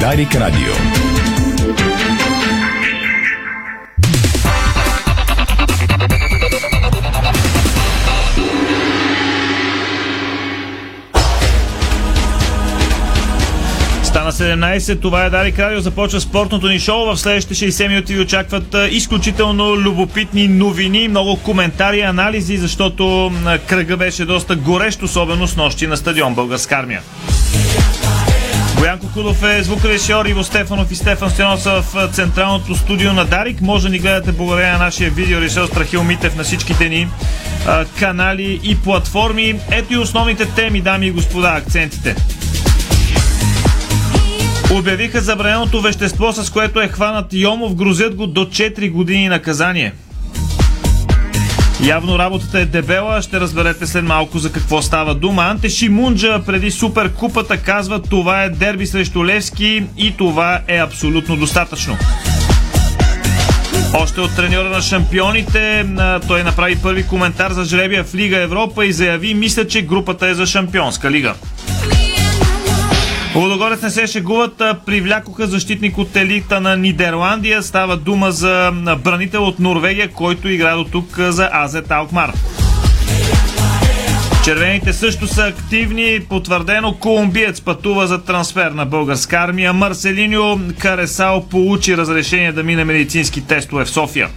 Дарик Радио. Стана 17, това е Дарик Радио, започва спортното ни шоу. В следващите 60 минути ви очакват изключително любопитни новини, много коментари, анализи, защото кръга беше доста горещ, особено с нощи на стадион Българска армия. Боянко Кудов е звукорежисьор, Иво Стефанов и Стефан Стоянов са в централното студио на Дарик. Може да ни гледате благодарение на нашия видеорежисьор Страхил Митев на всичките ни а, канали и платформи. Ето и основните теми, дами и господа, акцентите. Обявиха забраненото вещество, с което е хванат Йомов, грузят го до 4 години наказание. Явно работата е дебела, ще разберете след малко за какво става дума. Анте Шимунджа преди Суперкупата казва това е дерби срещу Левски и това е абсолютно достатъчно. Още от треньора на шампионите, той направи първи коментар за жребия в Лига Европа и заяви, мисля, че групата е за шампионска лига. Лудогорец не се шегуват, привлякоха защитник от елита на Нидерландия. Става дума за бранител от Норвегия, който игра до тук за Азет Алкмар. Червените също са активни. Потвърдено колумбиец пътува за трансфер на българска армия. Марселиньо Каресал получи разрешение да мине медицински тестове в София.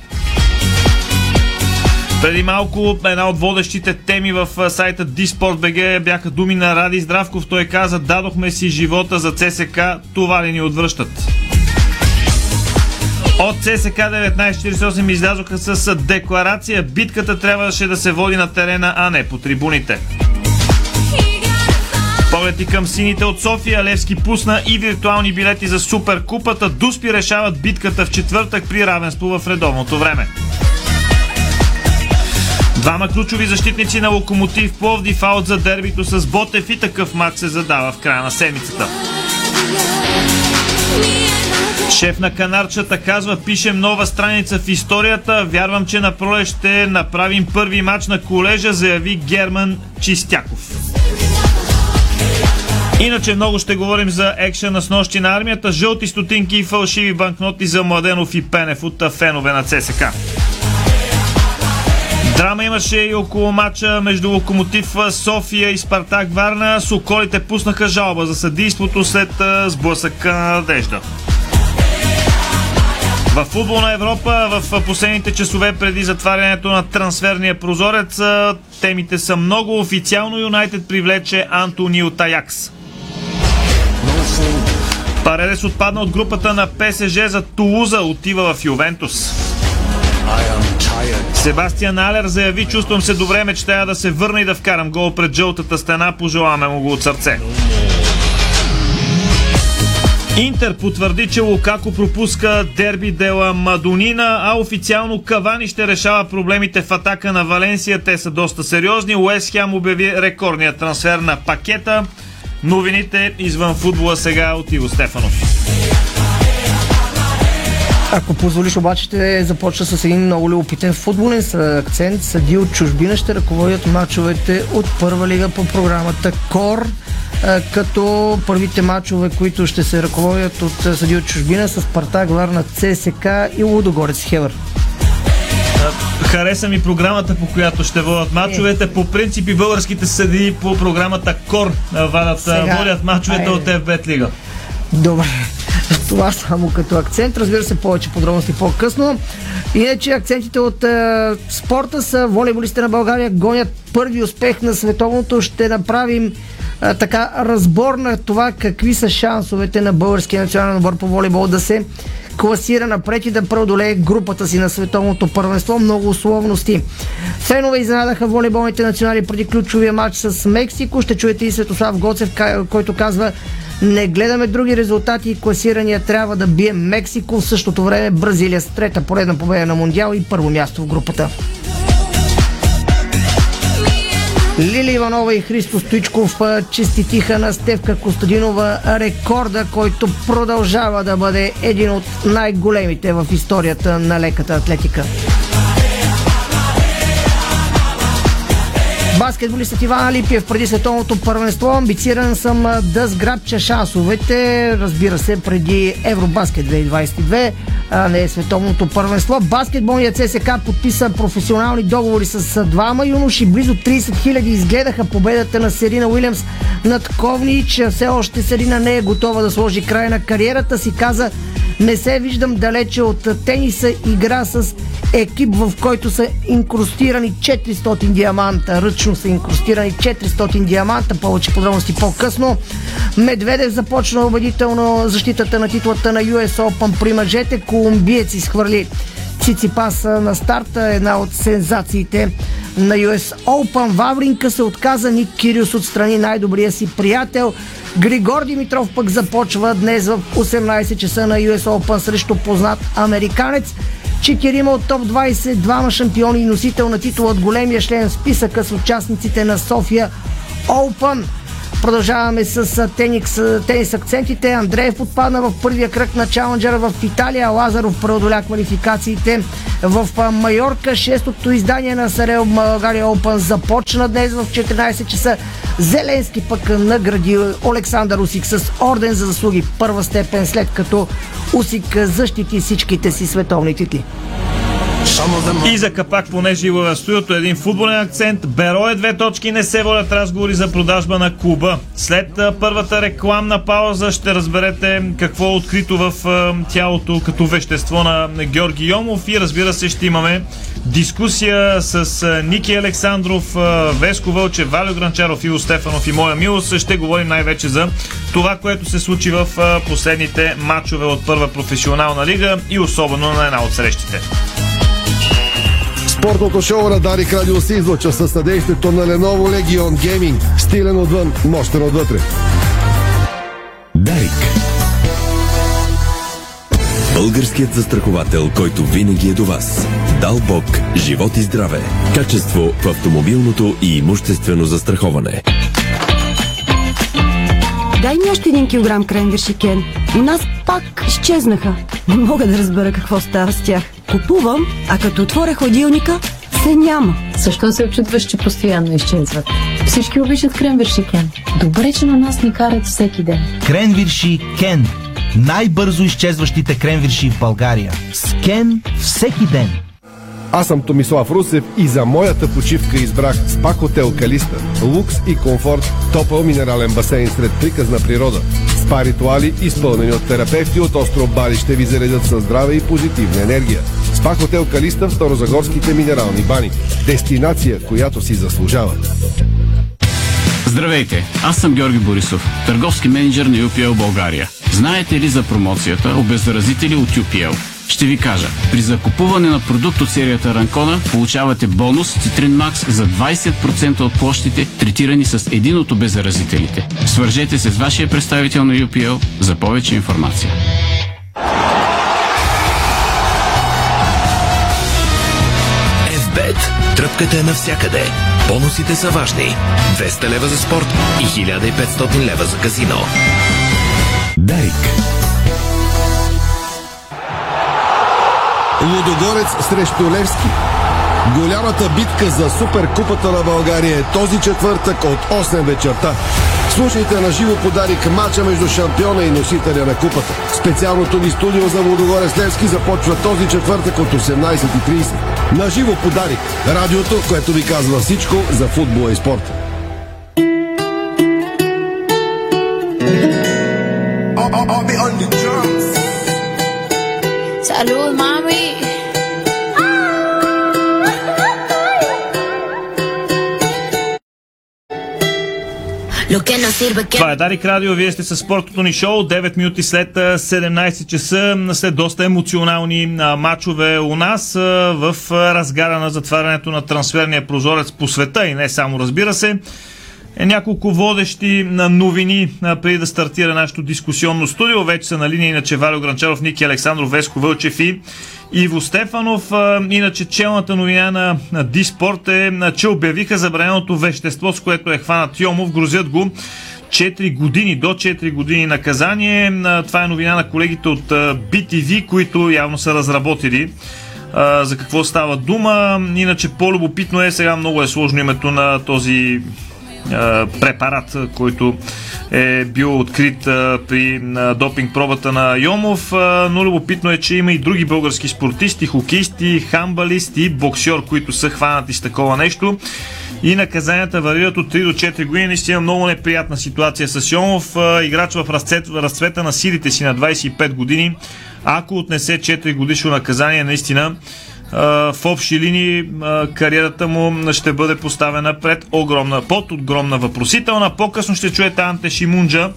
Преди малко една от водещите теми в сайта Disport.bg бяха думи на Ради Здравков. Той каза, дадохме си живота за ЦСК, това ли ни отвръщат? От ЦСК 1948 излязоха с декларация. Битката трябваше да се води на терена, а не по трибуните. Погледи към сините от София. Левски пусна и виртуални билети за Суперкупата. Дуспи решават битката в четвъртък при равенство в редовното време. Двама ключови защитници на Локомотив Пловдив аут за дербито с Ботев и такъв матч се задава в края на седмицата. Шеф на канарчата казва, пишем нова страница в историята. Вярвам, че на пролет ще направим първи матч на колежа, заяви Герман Чистяков. Иначе много ще говорим за екшена с нощи на армията, жълти стотинки и фалшиви банкноти за Младенов и Пенев от фенове на ЦСК. Драма имаше и около матча между Локомотив София и Спартак Варна. Соколите пуснаха жалба за съдийството след сблъсъка на надежда. В футболна Европа в последните часове преди затварянето на трансферния прозорец темите са много. Официално Юнайтед привлече Антонио Таякс. Паредес отпадна от групата на ПСЖ за Тулуза, отива в Ювентус. Себастиан Алер заяви, чувствам се добре, мечтая да се върна и да вкарам гол пред жълтата стена, пожелаваме му го от сърце. Интер потвърди, че Лукако пропуска дерби дела Мадонина, а официално Кавани ще решава проблемите в атака на Валенсия. Те са доста сериозни. Уест Хям обяви рекордния трансфер на пакета. Новините извън футбола сега от Иво Стефанов. Ако позволиш, обаче ще започна с един много любопитен футболен акцент. Съди от чужбина ще ръководят мачовете от първа лига по програмата КОР като първите мачове, които ще се ръководят от съди от чужбина с Спартак, Варна, ЦСК и Лудогорец Хевър. Хареса ми програмата, по която ще водят мачовете. По принципи българските съди по програмата КОР водят, Сега, водят мачовете от FBET Лига. Добре. Това само като акцент. Разбира се, повече подробности по-късно. Иначе акцентите от е, спорта са волейболистите на България гонят първи успех на световното. Ще направим е, така разбор на това какви са шансовете на българския национален отбор по волейбол да се класира напред и да преодолее групата си на световното първенство. Много условности. Фенове изненадаха волейболните национали преди ключовия матч с Мексико. Ще чуете и Светослав Гоцев, който казва не гледаме други резултати и класирания трябва да бие Мексико. В същото време Бразилия с трета поредна победа на Мондиал и първо място в групата. Лили Иванова и Христо Стоичков честитиха на Стевка Костадинова рекорда, който продължава да бъде един от най-големите в историята на леката атлетика. Баскетболистът Иван Алипиев преди световното първенство. Амбициран съм да сграбча шансовете. Разбира се, преди Евробаскет 2022, а не световното първенство. Баскетболният ЦСК подписа професионални договори с двама юноши. Близо 30 хиляди изгледаха победата на Серина Уилямс над Ковнич. Все още Серина не е готова да сложи край на кариерата си. Каза, не се виждам далече от тениса. Игра с екип, в който са инкрустирани 400 диаманта. Ръчно са инкрустирани 400 диаманта. Повече подробности по-късно. Медведев започна убедително защитата на титлата на US Open при мъжете. Колумбиец изхвърли Циципас на старта, една от сензациите на US Open. Вавринка се отказа, Ник Кириус отстрани най-добрия си приятел. Григор Димитров пък започва днес в 18 часа на US Open срещу познат американец. Четирима от топ 20, двама шампиони и носител на титул от големия член списъка с участниците на София Open. Продължаваме с тенис, тенис акцентите. Андреев отпадна в първия кръг на чаленджера в Италия. Лазаров преодоля квалификациите в Майорка. Шестото издание на Сарел България Open започна днес в 14 часа. Зеленски пък награди Александър Усик с орден за заслуги първа степен, след като Усик защити всичките си световни титли. И за капак, понеже в студиото един футболен акцент, Беро е две точки, не се водят разговори за продажба на клуба. След първата рекламна пауза ще разберете какво е открито в тялото като вещество на Георги Йомов и разбира се ще имаме дискусия с Ники Александров, Веско Вълче, Валю Гранчаров, Иво Стефанов и моя милост. Ще говорим най-вече за това, което се случи в последните матчове от първа професионална лига и особено на една от срещите. Спортното шоу на Дарик Радио се излъчва със съдействието на Lenovo Legion Gaming. Стилен отвън, мощен отвътре. Дарик. Българският застраховател, който винаги е до вас. Дал Бог, живот и здраве. Качество в автомобилното и имуществено застраховане. Дай ми още един килограм кренвирши, Кен. У нас пак изчезнаха. Не мога да разбера какво става с тях. Купувам, а като отворя хладилника, се няма. Защо се очудваш, че постоянно изчезват? Всички обичат кренвирши Кен. Добре, че на нас ни карат всеки ден. Кренвирши Кен. Най-бързо изчезващите кренвирши в България. С Кен всеки ден. Аз съм Томислав Русев и за моята почивка избрах спа хотел Калиста. Лукс и комфорт, топъл минерален басейн сред приказна природа. Спа ритуали, изпълнени от терапевти от остров Бали, ще ви заредят със здраве и позитивна енергия. Спа хотел Калиста в Старозагорските минерални бани. Дестинация, която си заслужава. Здравейте, аз съм Георги Борисов, търговски менеджер на UPL България. Знаете ли за промоцията обеззаразители от UPL? Ще ви кажа. При закупуване на продукт от серията Ранкона получавате бонус Citrine Max за 20% от площите, третирани с един от обеззаразителите. Свържете се с вашия представител на UPL за повече информация. FBET. Тръпката е навсякъде. Бонусите са важни. 200 лева за спорт и 1500 лева за казино. Дарик. Лудогорец срещу Левски. Голямата битка за Суперкупата на България е този четвъртък от 8 вечерта. Слушайте на живо подарик мача между шампиона и носителя на купата. Специалното ни студио за Лудогорец Левски започва този четвъртък от 18.30. На живо подарик. Радиото, което ви казва всичко за футбола и спорта. Salud, mami. Това е Дарик Радио, вие сте с спортното ни шоу, 9 минути след 17 часа, след доста емоционални матчове у нас в разгара на затварянето на трансферния прозорец по света и не само разбира се. Е, няколко водещи новини преди да стартира нашето дискусионно студио. Вече са на линия иначе Валио Гранчаров, Ники Александров, Веско Вълчев и Иво Стефанов. Иначе челната новина на, на Диспорт е, че обявиха забраненото вещество, с което е хванат Йомов. Грозят го 4 години, до 4 години наказание. Това е новина на колегите от BTV, които явно са разработили за какво става дума. Иначе по-любопитно е, сега много е сложно името на този препарат, който е бил открит при допинг пробата на Йомов, но любопитно е, че има и други български спортисти, хокеисти, хамбалисти, боксер, които са хванати с такова нещо. И наказанията варират от 3 до 4 години. Наистина много неприятна ситуация с Йомов. Играч в разцвет, разцвета на силите си на 25 години. Ако отнесе 4 годишно наказание, наистина в общи линии кариерата му ще бъде поставена пред огромна, под огромна въпросителна. По-късно ще чуете Анте Шимунджа,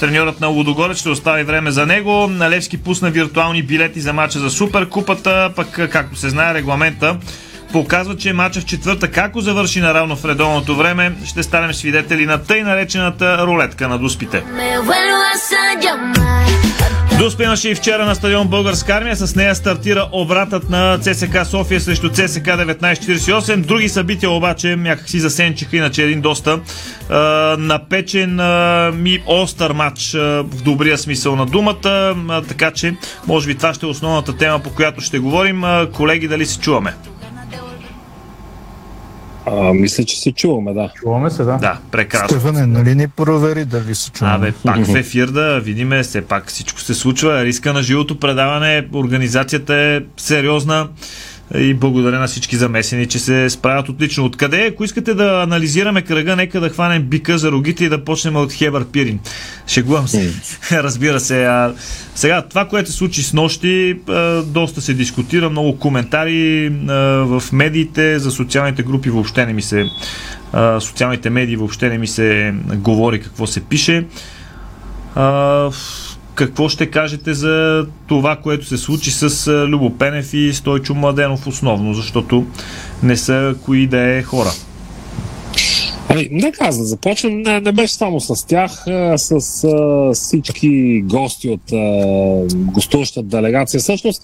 треньорът на Лудогорец ще остави време за него. Налевски пусна виртуални билети за мача за Суперкупата, пък както се знае регламента показва, че матча в четвъртък, ако завърши наравно в редовното време, ще станем свидетели на тъй наречената рулетка на дуспите. Дуспа имаше и вчера на стадион Българска армия. С нея стартира обратът на ЦСК София срещу ЦСК 1948. Други събития обаче някак си засенчиха, иначе един доста а, напечен а, ми остър матч а, в добрия смисъл на думата. А, така че, може би това ще е основната тема, по която ще говорим. А, колеги, дали се чуваме? А, мисля, че се чуваме, да. Чуваме се, да. Да, прекрасно. Стефане, нали ни провери дали се чуваме? Абе, пак в ефир да видиме, все пак всичко се случва. Риска на живото предаване, организацията е сериозна и благодаря на всички замесени, че се справят отлично. Откъде, ако искате да анализираме кръга, нека да хванем бика за рогите и да почнем от Хебър Пирин. Шегувам се. Разбира се. А, сега, това, което се случи с нощи, а, доста се дискутира, много коментари а, в медиите, за социалните групи въобще не ми се а, социалните медии въобще не ми се говори какво се пише. А, какво ще кажете за това, което се случи с Любо Пенев и Стойчо Младенов основно, защото не са кои да е хора? Ами, нека за да започнем. Не, не беше само с тях, а, с всички гости от а, гостуващата делегация. Всъщност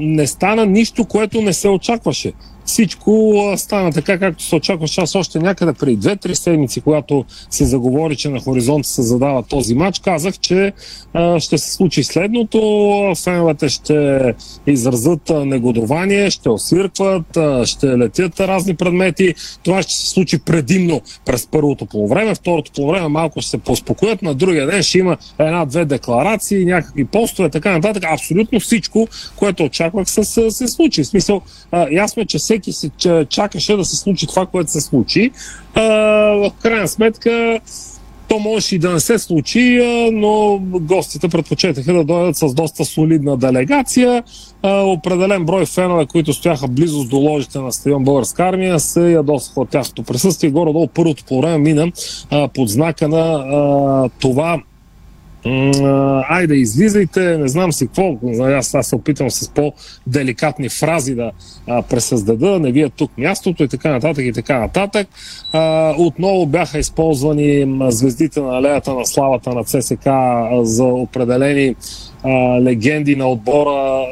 не стана нищо, което не се очакваше всичко стана така, както се очакваше. Аз още някъде преди 2-3 седмици, когато се заговори, че на хоризонта се задава този матч, казах, че ще се случи следното. Феновете ще изразят негодование, ще освиркват, ще летят разни предмети. Това ще се случи предимно през първото полувреме. Второто полувреме малко ще се поспокоят. На другия ден ще има една-две декларации, някакви постове, така нататък. Абсолютно всичко, което очаквах, се, се, случи. В смисъл, ясно е, че всеки се чакаше да се случи това, което се случи. А, в крайна сметка, то може и да не се случи, но гостите предпочетаха да дойдат с доста солидна делегация. Определен брой фенове, които стояха близо до ложите на стадион Българска армия, се ядосаха от тяхното присъствие. Горе-долу първото по време мина под знака на това айде, излизайте, не знам си какво, аз, аз се опитвам с по-деликатни фрази да а, пресъздада, не ви е тук мястото и така нататък и така нататък. А, отново бяха използвани звездите на алеята на славата на ЦСК за определени а, легенди на отбора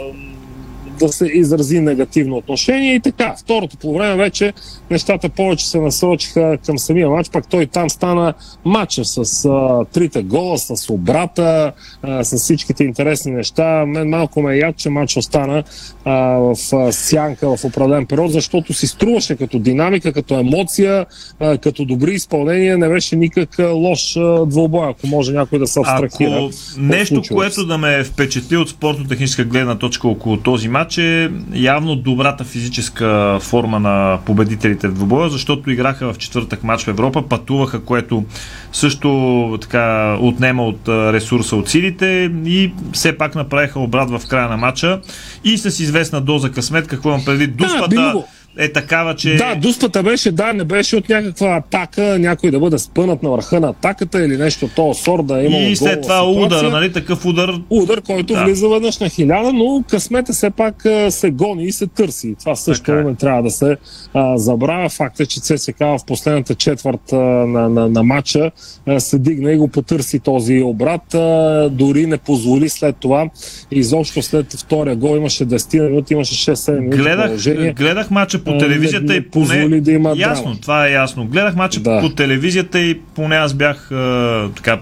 да се изрази негативно отношение и така. Второто по време вече нещата повече се насочиха към самия матч, пак той там стана матча с а, трите гола, с обрата, а, с всичките интересни неща. Мен малко ме е яд, че матч остана а, в а, сянка в определен период, защото си струваше като динамика, като емоция, а, като добри изпълнения, не беше никак лош а, двубой, ако може някой да се абстрахира. Ако нещо, което да ме впечатли от спортно-техническа гледна точка около този матч, че явно добрата физическа форма на победителите в двубоя, защото играха в четвъртък матч в Европа, пътуваха, което също така отнема от ресурса от силите и все пак направиха обрат в края на матча. И с известна доза късмет, какво имам предвид, дуспата, да, е такава, че... Да, дуспата беше, да, не беше от някаква атака, някой да бъде спънат на върха на атаката или нещо от този сорт, да има И след това удар, нали, такъв удар. Удар, който да. влиза веднъж на хиляда, но късмета все пак се гони и се търси. Това също така. Е. не трябва да се а, забравя. Факт е, че ЦСК в последната четвърт а, на, на, на матча а, се дигна и го потърси този обрат. А, дори не позволи след това. Изобщо след втория гол имаше 10 минути, имаше 6-7 минути. Гледах, гледах матча по телевизията и поне... Да има ясно, драма. това е ясно. Гледах матча да. по телевизията и поне аз бях а, така...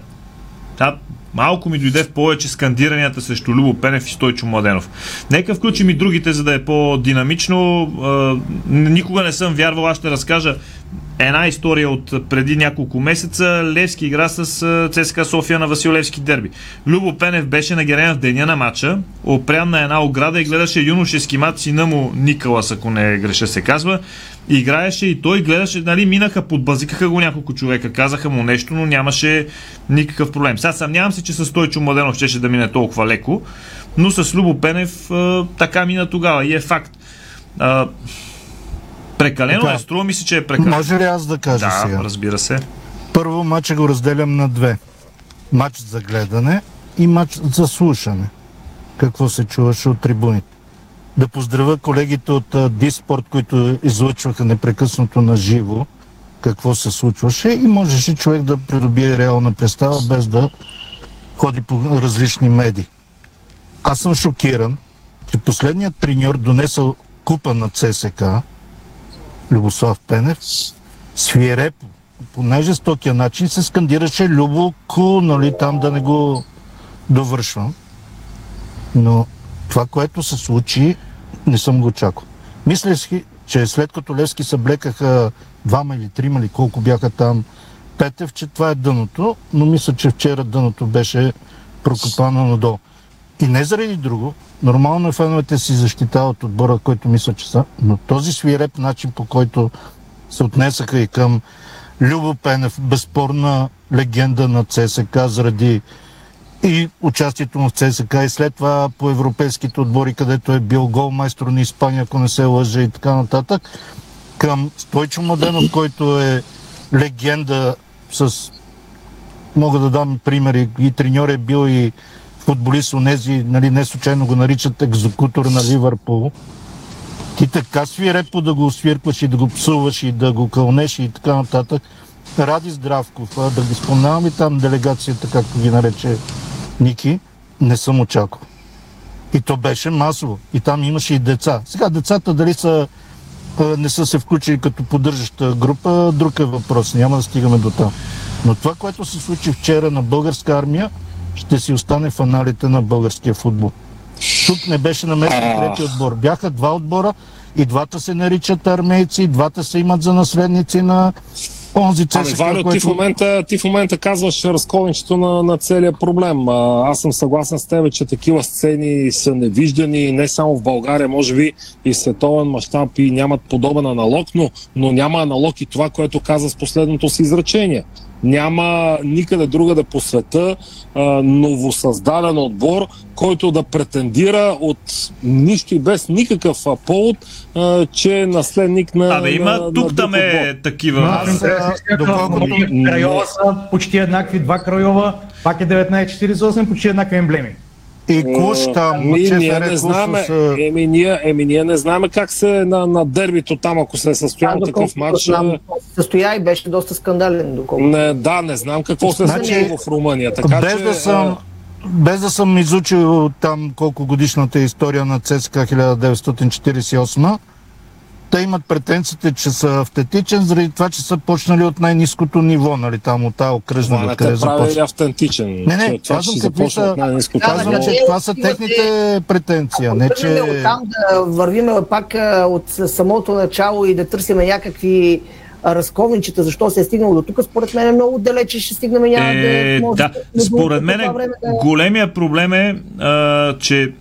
Да, малко ми дойде в повече скандиранията срещу Любо Пенев и Стойчо Младенов. Нека включим и другите, за да е по-динамично. А, никога не съм вярвал, аз ще разкажа една история от преди няколко месеца. Левски игра с ЦСКА София на Васил Левски дерби. Любо Пенев беше нагерен в деня на матча, опрян на една ограда и гледаше юношески мат сина му Николас, ако не греша се казва. Играеше и той гледаше, нали, минаха, подбазикаха го няколко човека, казаха му нещо, но нямаше никакъв проблем. Сега съмнявам се, че с Стойчо Младенов щеше да мине толкова леко, но с Любо Пенев така мина тогава и е факт. А, прекалено Така. е, струва ми се, че е прекалено. Може ли аз да кажа да, сега? разбира се. Първо матча го разделям на две. Матч за гледане и матч за слушане. Какво се чуваше от трибуните. Да поздравя колегите от Диспорт, които излъчваха непрекъснато на живо какво се случваше и можеше човек да придобие реална представа без да ходи по различни медии. Аз съм шокиран, че последният треньор донесъл купа на ЦСК, Любослав Пенев, свирепо, по най-жестокия начин се скандираше Любо Ку, нали, там да не го довършвам. Но това, което се случи, не съм го очаквал. Мисля си, че след като Левски съблекаха двама или трима или колко бяха там Петев, че това е дъното, но мисля, че вчера дъното беше прокопано надолу. И не заради друго, нормално е феновете си защитават отбора, който мисля, че са, но този свиреп начин, по който се отнесаха и към Любо Пенев, безспорна легенда на ЦСК заради и участието му в ЦСК и след това по европейските отбори, където е бил голмайстор на Испания, ако не се лъжа и така нататък, към Стойчо Младенов, който е легенда с... Мога да дам примери. И треньор е бил и футболист, онези, нали, не случайно го наричат екзекутор на Ливърпул. Ти така свирепо да го свиркваш и да го псуваш и да го кълнеш и така нататък. Ради Здравков, да ги спомнявам и там делегацията, както ги нарече Ники, не съм очаквал. И то беше масово. И там имаше и деца. Сега децата дали са не са се включили като поддържаща група, друг е въпрос. Няма да стигаме до там. Но това, което се случи вчера на българска армия, ще си остане в аналите на българския футбол. Тук не беше наместен трети отбор. Бяха два отбора и двата се наричат армейци, двата се имат за наследници на онзи Ами, ЦСКА, Валио, ти, в момента, ти в момента казваш разковничето на, на целия проблем. А, аз съм съгласен с теб, че такива сцени са невиждани не само в България, може би и световен мащаб и нямат подобен аналог, но, но няма аналог и това, което каза с последното си изречение. Няма никъде другаде по света а, новосъздаден отбор, който да претендира от нищо и без никакъв повод, а, че е наследник на. Абе, има на, тук там е такива. Аз, доколкото... Крайова са почти еднакви, два крайова, пак е 1948, почти еднакви емблеми. И Куш там, че ние не знаме, с... еми, ние, еми, ние не знаме как се на, на дербито там, ако се е състоял такъв доколкото матч. е, състоя и беше доста скандален, доколко. Не, да, не знам какво се е Значи, случило в Румъния. Така, без, че, да съм, без да съм изучил там колко годишната е история на ЦСКА 1948, те имат претенциите, че са автентичен, заради това, че са почнали от най-низкото ниво, нали, там от тази окръжна не къде започва. автентичен. Не, не, това казвам ще какви са- от най-низко. Да, Казвам, да, че къде това са отивате? техните претенции, не че... Оттам да вървиме пак от самото начало и да търсиме някакви разковничета, защо се е стигнало до тук, според мен е много далече, ще стигнем няма Е, да... да, според по мен да- големия проблем е, а, че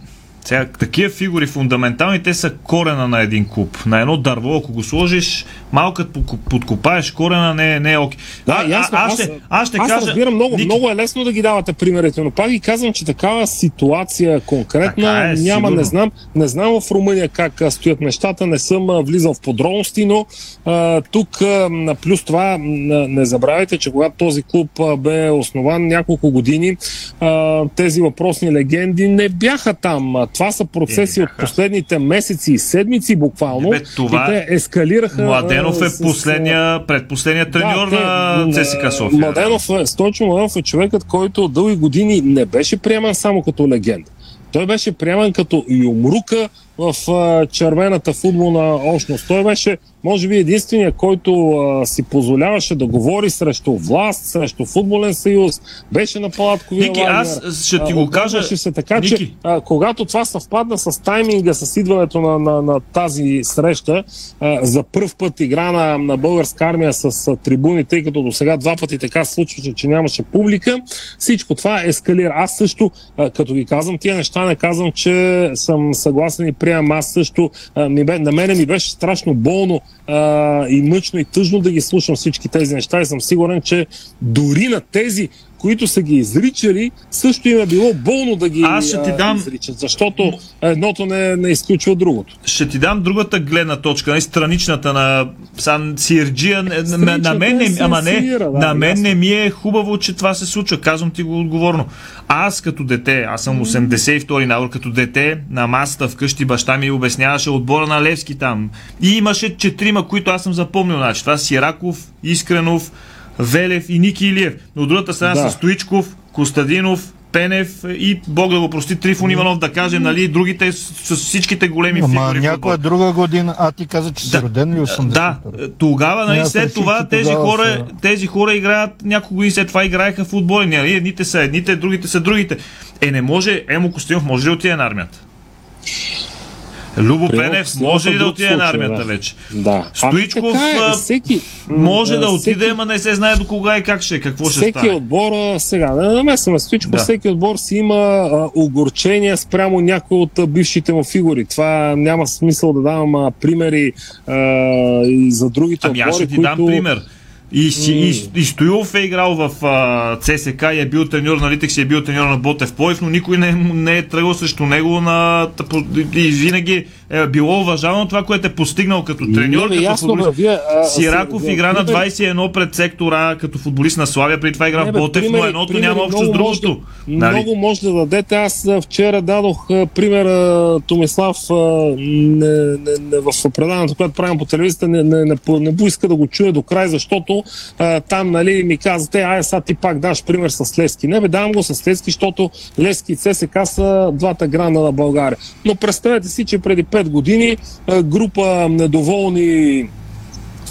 сега, такива фигури фундаментални, те са корена на един куп. На едно дърво, ако го сложиш, малко подкопаеш корена, не, не е окей. Да, А- ясно. а- аз, ще, аз ще аз кажа... разбирам много, Ники, много е лесно да ги давате примерите, но пак ги казвам, че такава ситуация конкретна Така е, няма, сигурно. не знам. Не знам в Румъния как стоят нещата, не съм влизал в подробности, но а, тук а, плюс това не забравяйте, че когато този клуб а, бе основан няколко години, а, тези въпросни легенди не бяха там. Това са процеси Е, от последните месеци и седмици буквално. Бе, това и те ескалираха. Младенов е с- последния, предпоследния треньор те, на ЦСКА София. Младенов е, Стойчо Младенов е човекът, който дълги години не беше приеман само като легенда. Той беше приеман като юмрука в а, червената футболна общност. Той беше, може би, единствения, който а, си позволяваше да говори срещу власт, срещу футболен съюз, беше на палатковия Ники, лагер. аз ще ти го кажа. Се така, Ники. че а, когато това съвпадна с тайминга, с идването на, на, на тази среща, а, за първ път игра на, на българска армия с а, трибуни, тъй като до сега два пъти така случваше, че нямаше публика, всичко това ескалира. Аз също, а, като ги казвам тия неща, не казвам, че съм съгласен и приемам. Аз също, а, ми бе, на мене ми беше страшно болно а, и мъчно и тъжно да ги слушам всички тези неща и съм сигурен, че дори на тези, които са ги изричали, също им е било болно да ги Аз ще ти дам- изричат, защото едното не, не изключва другото. Ще ти дам другата гледна точка, не страничната на Сан Сирджия. На, мен не, е ама не, да, на мен не ми е хубаво, че това се случва. Казвам ти го отговорно. Аз като дете, аз съм 82 набор, като дете на масата вкъщи баща ми обясняваше отбора на Левски там. И имаше четирима, които аз съм запомнил. Значи, това Сираков, Искренов, Велев и Ники Илиев. Но от другата страна Да. са Стоичков, Костадинов, Пенев и Бог да го прости Трифон Иванов, да кажем, нали, другите с, всичките големи Ама фигури. в някоя друга година, а ти каза, че си роден ли 80? Да, тогава, нали, след реших, това тези тогава хора, са- тези хора играят, няколко години след това играеха в футбол. Нали, едните са едните, другите са другите. Е, не може, Емо Костинов може ли да отиде на армията? Любо Пенев може ли да отиде на армията да. вече? Да. Стоичков Ами така е, а, всеки, може да а, отиде, всеки- ама не се знае до кога и как ще, какво ще всеки стане. отбор, а, сега, да не намесваме всичко, Да. всеки отбор си има а, огорчения спрямо някои от а, бившите му фигури. Това няма смисъл да давам а, примери а, и за другите Ами аз отбори, ще ти които... дам пример. И, си, и, и Стоилов е играл в ЦСК и е бил треньор на Литекс и е бил треньор на Ботев. Поев, но никой не, не е тръгвал срещу него на, и винаги е било уважавано това, което е постигнал като треньор, като ясно, футболист. бе, вие, а, Сираков вие- игра на пример- 21 пред сектора като футболист на Славия, преди това игра в Ботев, но едното примери няма общо с може другото. да- Нали? Много може да дадете. Аз вчера дадох пример Томислав не, не, не, в предаването, което правим по телевизията, не, не, не, не поиска да го чуе до край, защото а, там нали, ми казате, ай сега ти пак даш пример с Лески. Не бе, давам го с Лески, защото Лески и ЦСК са двата гранда на България. Но представете си, че преди 5 години а, група недоволни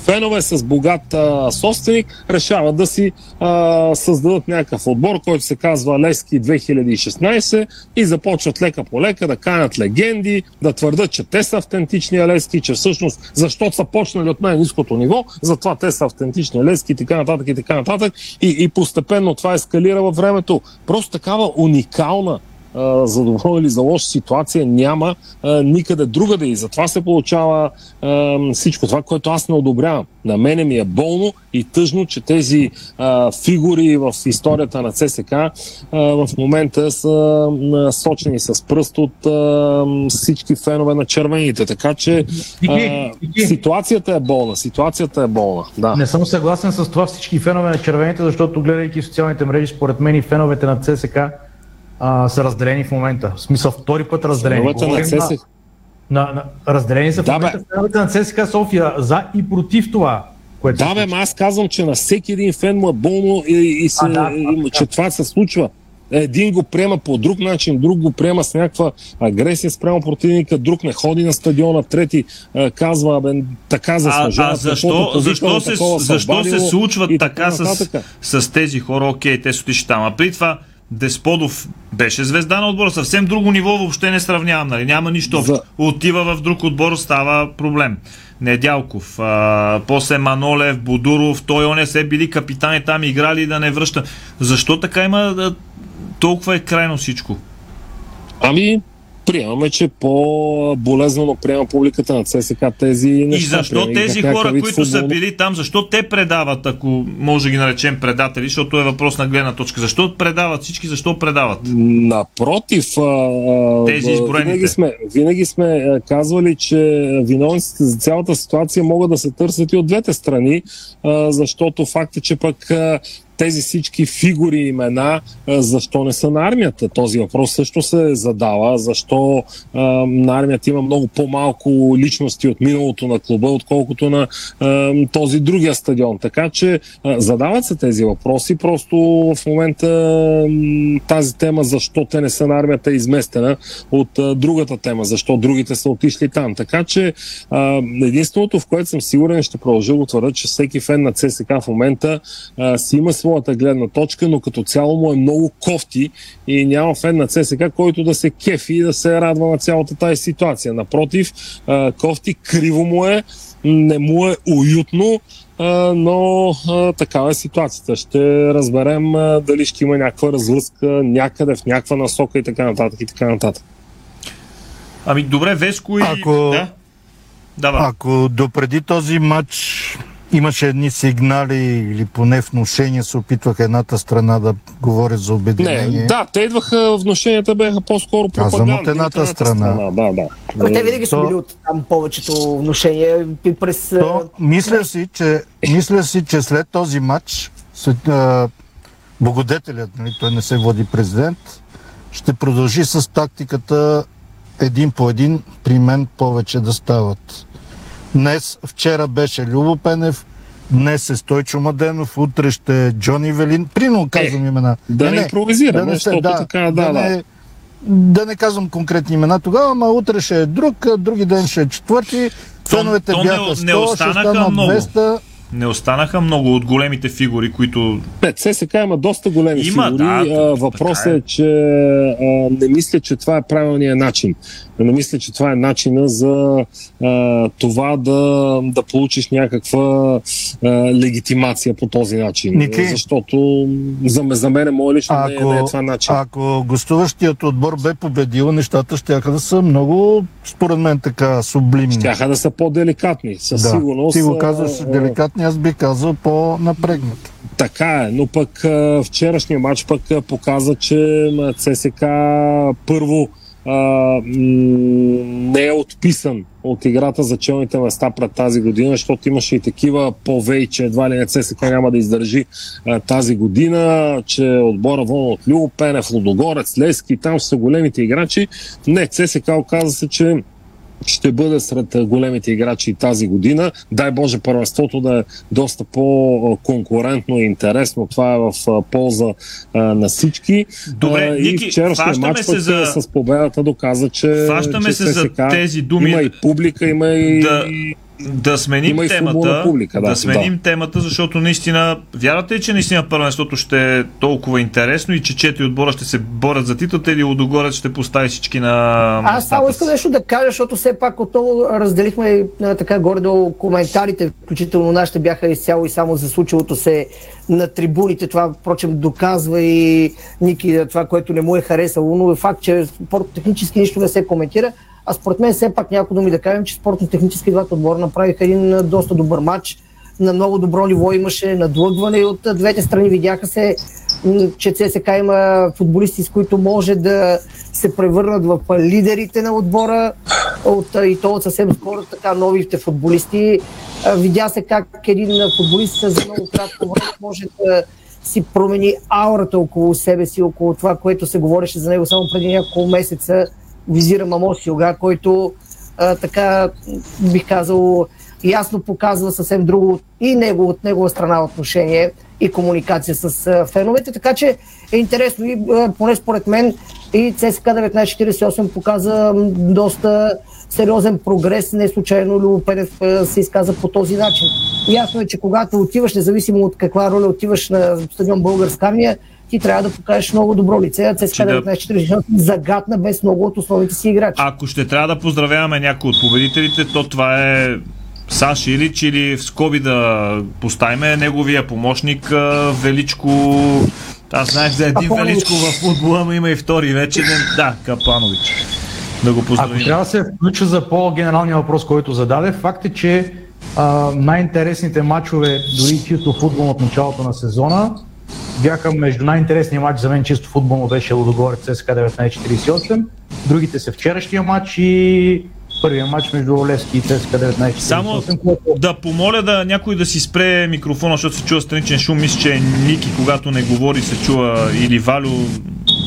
фенове с богат а, собственик решават да си а, създадат някакъв отбор, който се казва Лески 2016 и започват лека по лека да канят легенди, да твърдат, че те са автентични Лески, че всъщност защото са почнали от най-низкото ниво, затова те са автентични Лески и така нататък и така нататък и, и постепенно това ескалира във времето. Просто такава уникална а, за добро или за лоша ситуация няма а, никъде другаде и затова се получава а, всичко това, което аз не одобрявам. На мене ми е болно и тъжно, че тези а, фигури в историята на ЦСК а, в момента са а, сочени с пръст от а, всички фенове на червените. Така че а, ситуацията е болна. Ситуацията е болна. Да. Не съм съгласен с това всички фенове на червените, защото гледайки социалните мрежи, според мен и феновете на ЦСК а, са разделени в момента. В смисъл втори път разделени. На Говорим ЦСК. на, на, разделени са в Да, момента феновете на ЦСК София за и против това. Което Да, бе, аз казвам, че на всеки един фен му е болно и, и се, А, да, и, че това се случва. Един го приема по друг начин, друг го приема с някаква агресия спрямо противника, друг не ходи на стадиона, трети е, казва, бе, така А, заслужава. а защо, защо, се, защо се случва така с, с тези хора? Окей, те са отишли там. А при това Десподов беше звезда на отбора. Съвсем друго ниво въобще не сравнявам. Нали? Няма нищо общо. За- Отива в друг отбор, става проблем. Недялков, а, после Манолев, Будуров, той он се били капитани там, играли да не връща. Защо така има а, толкова е крайно всичко? Ами, приемаме, че по-болезнено приема публиката на ЦСК тези неща. И защо Приема тези хора, които са футбол. били там, защо те предават, ако може ги наречем предатели, защото е въпрос на гледна точка. Защо предават всички, защо предават? Напротив, Тези изброените. винаги сме, винаги сме казвали, че виновниците за цялата ситуация могат да се търсят и от двете страни, защото факт е, че пък тези всички фигури и имена, защо не са на армията? Този въпрос също се задава. Защо на армията има много по-малко личности от миналото на клуба, отколкото на този другия стадион. Така че задават се тези въпроси. Просто в момента тази тема, защо те не са на армията, е изместена от другата тема, защо другите са отишли там. Така че единственото, в което съм сигурен, ще продължа го твърда, че всеки фен на ЦСК в момента си има своята гледна точка, но като цяло му е много кофти и няма фен на ЦСК, който да се кефи и да се радва на цялата тази ситуация. Напротив, кофти криво му е, не му е уютно, но такава е ситуацията. Ще разберем дали ще има някаква разлъска някъде в някаква насока и така нататък и така нататък. Ами добре, Веско и... Ако, Да. Давай. ако допреди този матч имаше едни сигнали или поне внушения се опитваха едната страна да говори за обединение. Не, да, те идваха, вношенията бяха по-скоро Казвам пропагандни. от едната страна. Да, да. Но те винаги са били от там повечето вношения през... То, мисля, си, че, мисля си, че след този матч след, а, благодетелят, нали, той не се води президент, ще продължи с тактиката един по един при мен повече да стават. Днес, вчера беше Любо Пенев, днес е Стойчо Маденов, утре ще е Джони Велин. Прино казвам имена. да не импровизираме, да не, се- защото така, да, да. не, да не казвам конкретни имена тогава, ама утре ще е друг, други ден ще е четвърти. Феновете не- бяха не 100, ще останаха станат много. 200. Не останаха много от големите фигури, които... Не, ЦСК има доста големи Има, фигури. да, а, въпросът е. е, че а, не мисля, че това е правилният начин. Не мисля, че това е начина за а, това да, да получиш някаква а, легитимация по този начин. Ники? Защото за, за мен, мое лично, не, е- не е това начин. ако гостуващият отбор бе победил, нещата ще да са много, според мен, така сублимни. Щяха да са по-деликатни. Със да. сигурност. Ти го казваш а, аз би казал по-напрегнат. Така е, но пък вчерашния матч пък показа, че ЦСК първо а, не е отписан от играта за челните места пред тази година, защото имаше и такива по-вей, че едва ли не ЦСК няма да издържи а, тази година, че отбора вон от Любо Пенев, Лудогорец, Лески, там са големите играчи. Не, ЦСК оказа се, че ще бъде сред големите играчи и тази година. Дай Боже първенството да е доста по-конкурентно и интересно. Това е в полза на всички. Добре, А, Ники, и вчерашния матч се пък, за- с победата доказа, че, Фащаме че се за ЦСКА тези думи. Има и публика, има и... Да, да сменим Има темата. публика, да, да сменим темата, защото наистина, вярвате ли, че наистина първенството ще е толкова интересно и че четири отбора ще се борят за титлата или Лудогорец ще постави всички на Аз само искам нещо да кажа, защото все пак отново разделихме така горе-долу коментарите, включително нашите бяха изцяло и само за случилото се на трибуните. Това, впрочем, доказва и Ники това, което не му е харесало, но е факт, че спортно-технически нищо не се коментира. А според мен все пак няколко думи да кажем, че спортно-технически двата отбора направиха един доста добър матч. На много добро ниво имаше надлъгване от двете страни. Видяха се, че ЦСК има футболисти, с които може да се превърнат в лидерите на отбора от, и то от съвсем скоро така новите футболисти. Видя се как един футболист за много кратко време може да си промени аурата около себе си, около това, което се говореше за него само преди няколко месеца. Визира Мамо Силга, който а, така бих казал ясно показва съвсем друго и него, от негова страна отношение и комуникация с а, феновете, така че е интересно и а, поне според мен и ЦСКА 1948 показа доста сериозен прогрес, не случайно Любо Пенев а, се изказа по този начин. Ясно е, че когато отиваш, независимо от каква роля отиваш на стадион Българска армия, ти трябва да покажеш много добро лице, а ЦСКА да- 1948 загадна без много от основните си играчи. Ако ще трябва да поздравяваме някой от победителите, то това е Саш Илич или в скоби да поставиме неговия помощник Величко. Аз знаех за един Капанович. Величко в футбола, но има и втори вече. Не, да, Капанович. Да го Ако поздравим. трябва да се включа за по-генералния въпрос, който зададе, факт е, че а, най-интересните матчове, дори чисто футбол от началото на сезона, бяха между най-интересния матч за мен чисто футболно беше Лудогорец ЦСКА 1948, другите са вчерашния матч и първия матч между Левски и ЦСКА 19 Само да помоля да някой да си спре микрофона, защото се чува страничен шум. Мисля, че Ники, когато не говори, се чува или Валю.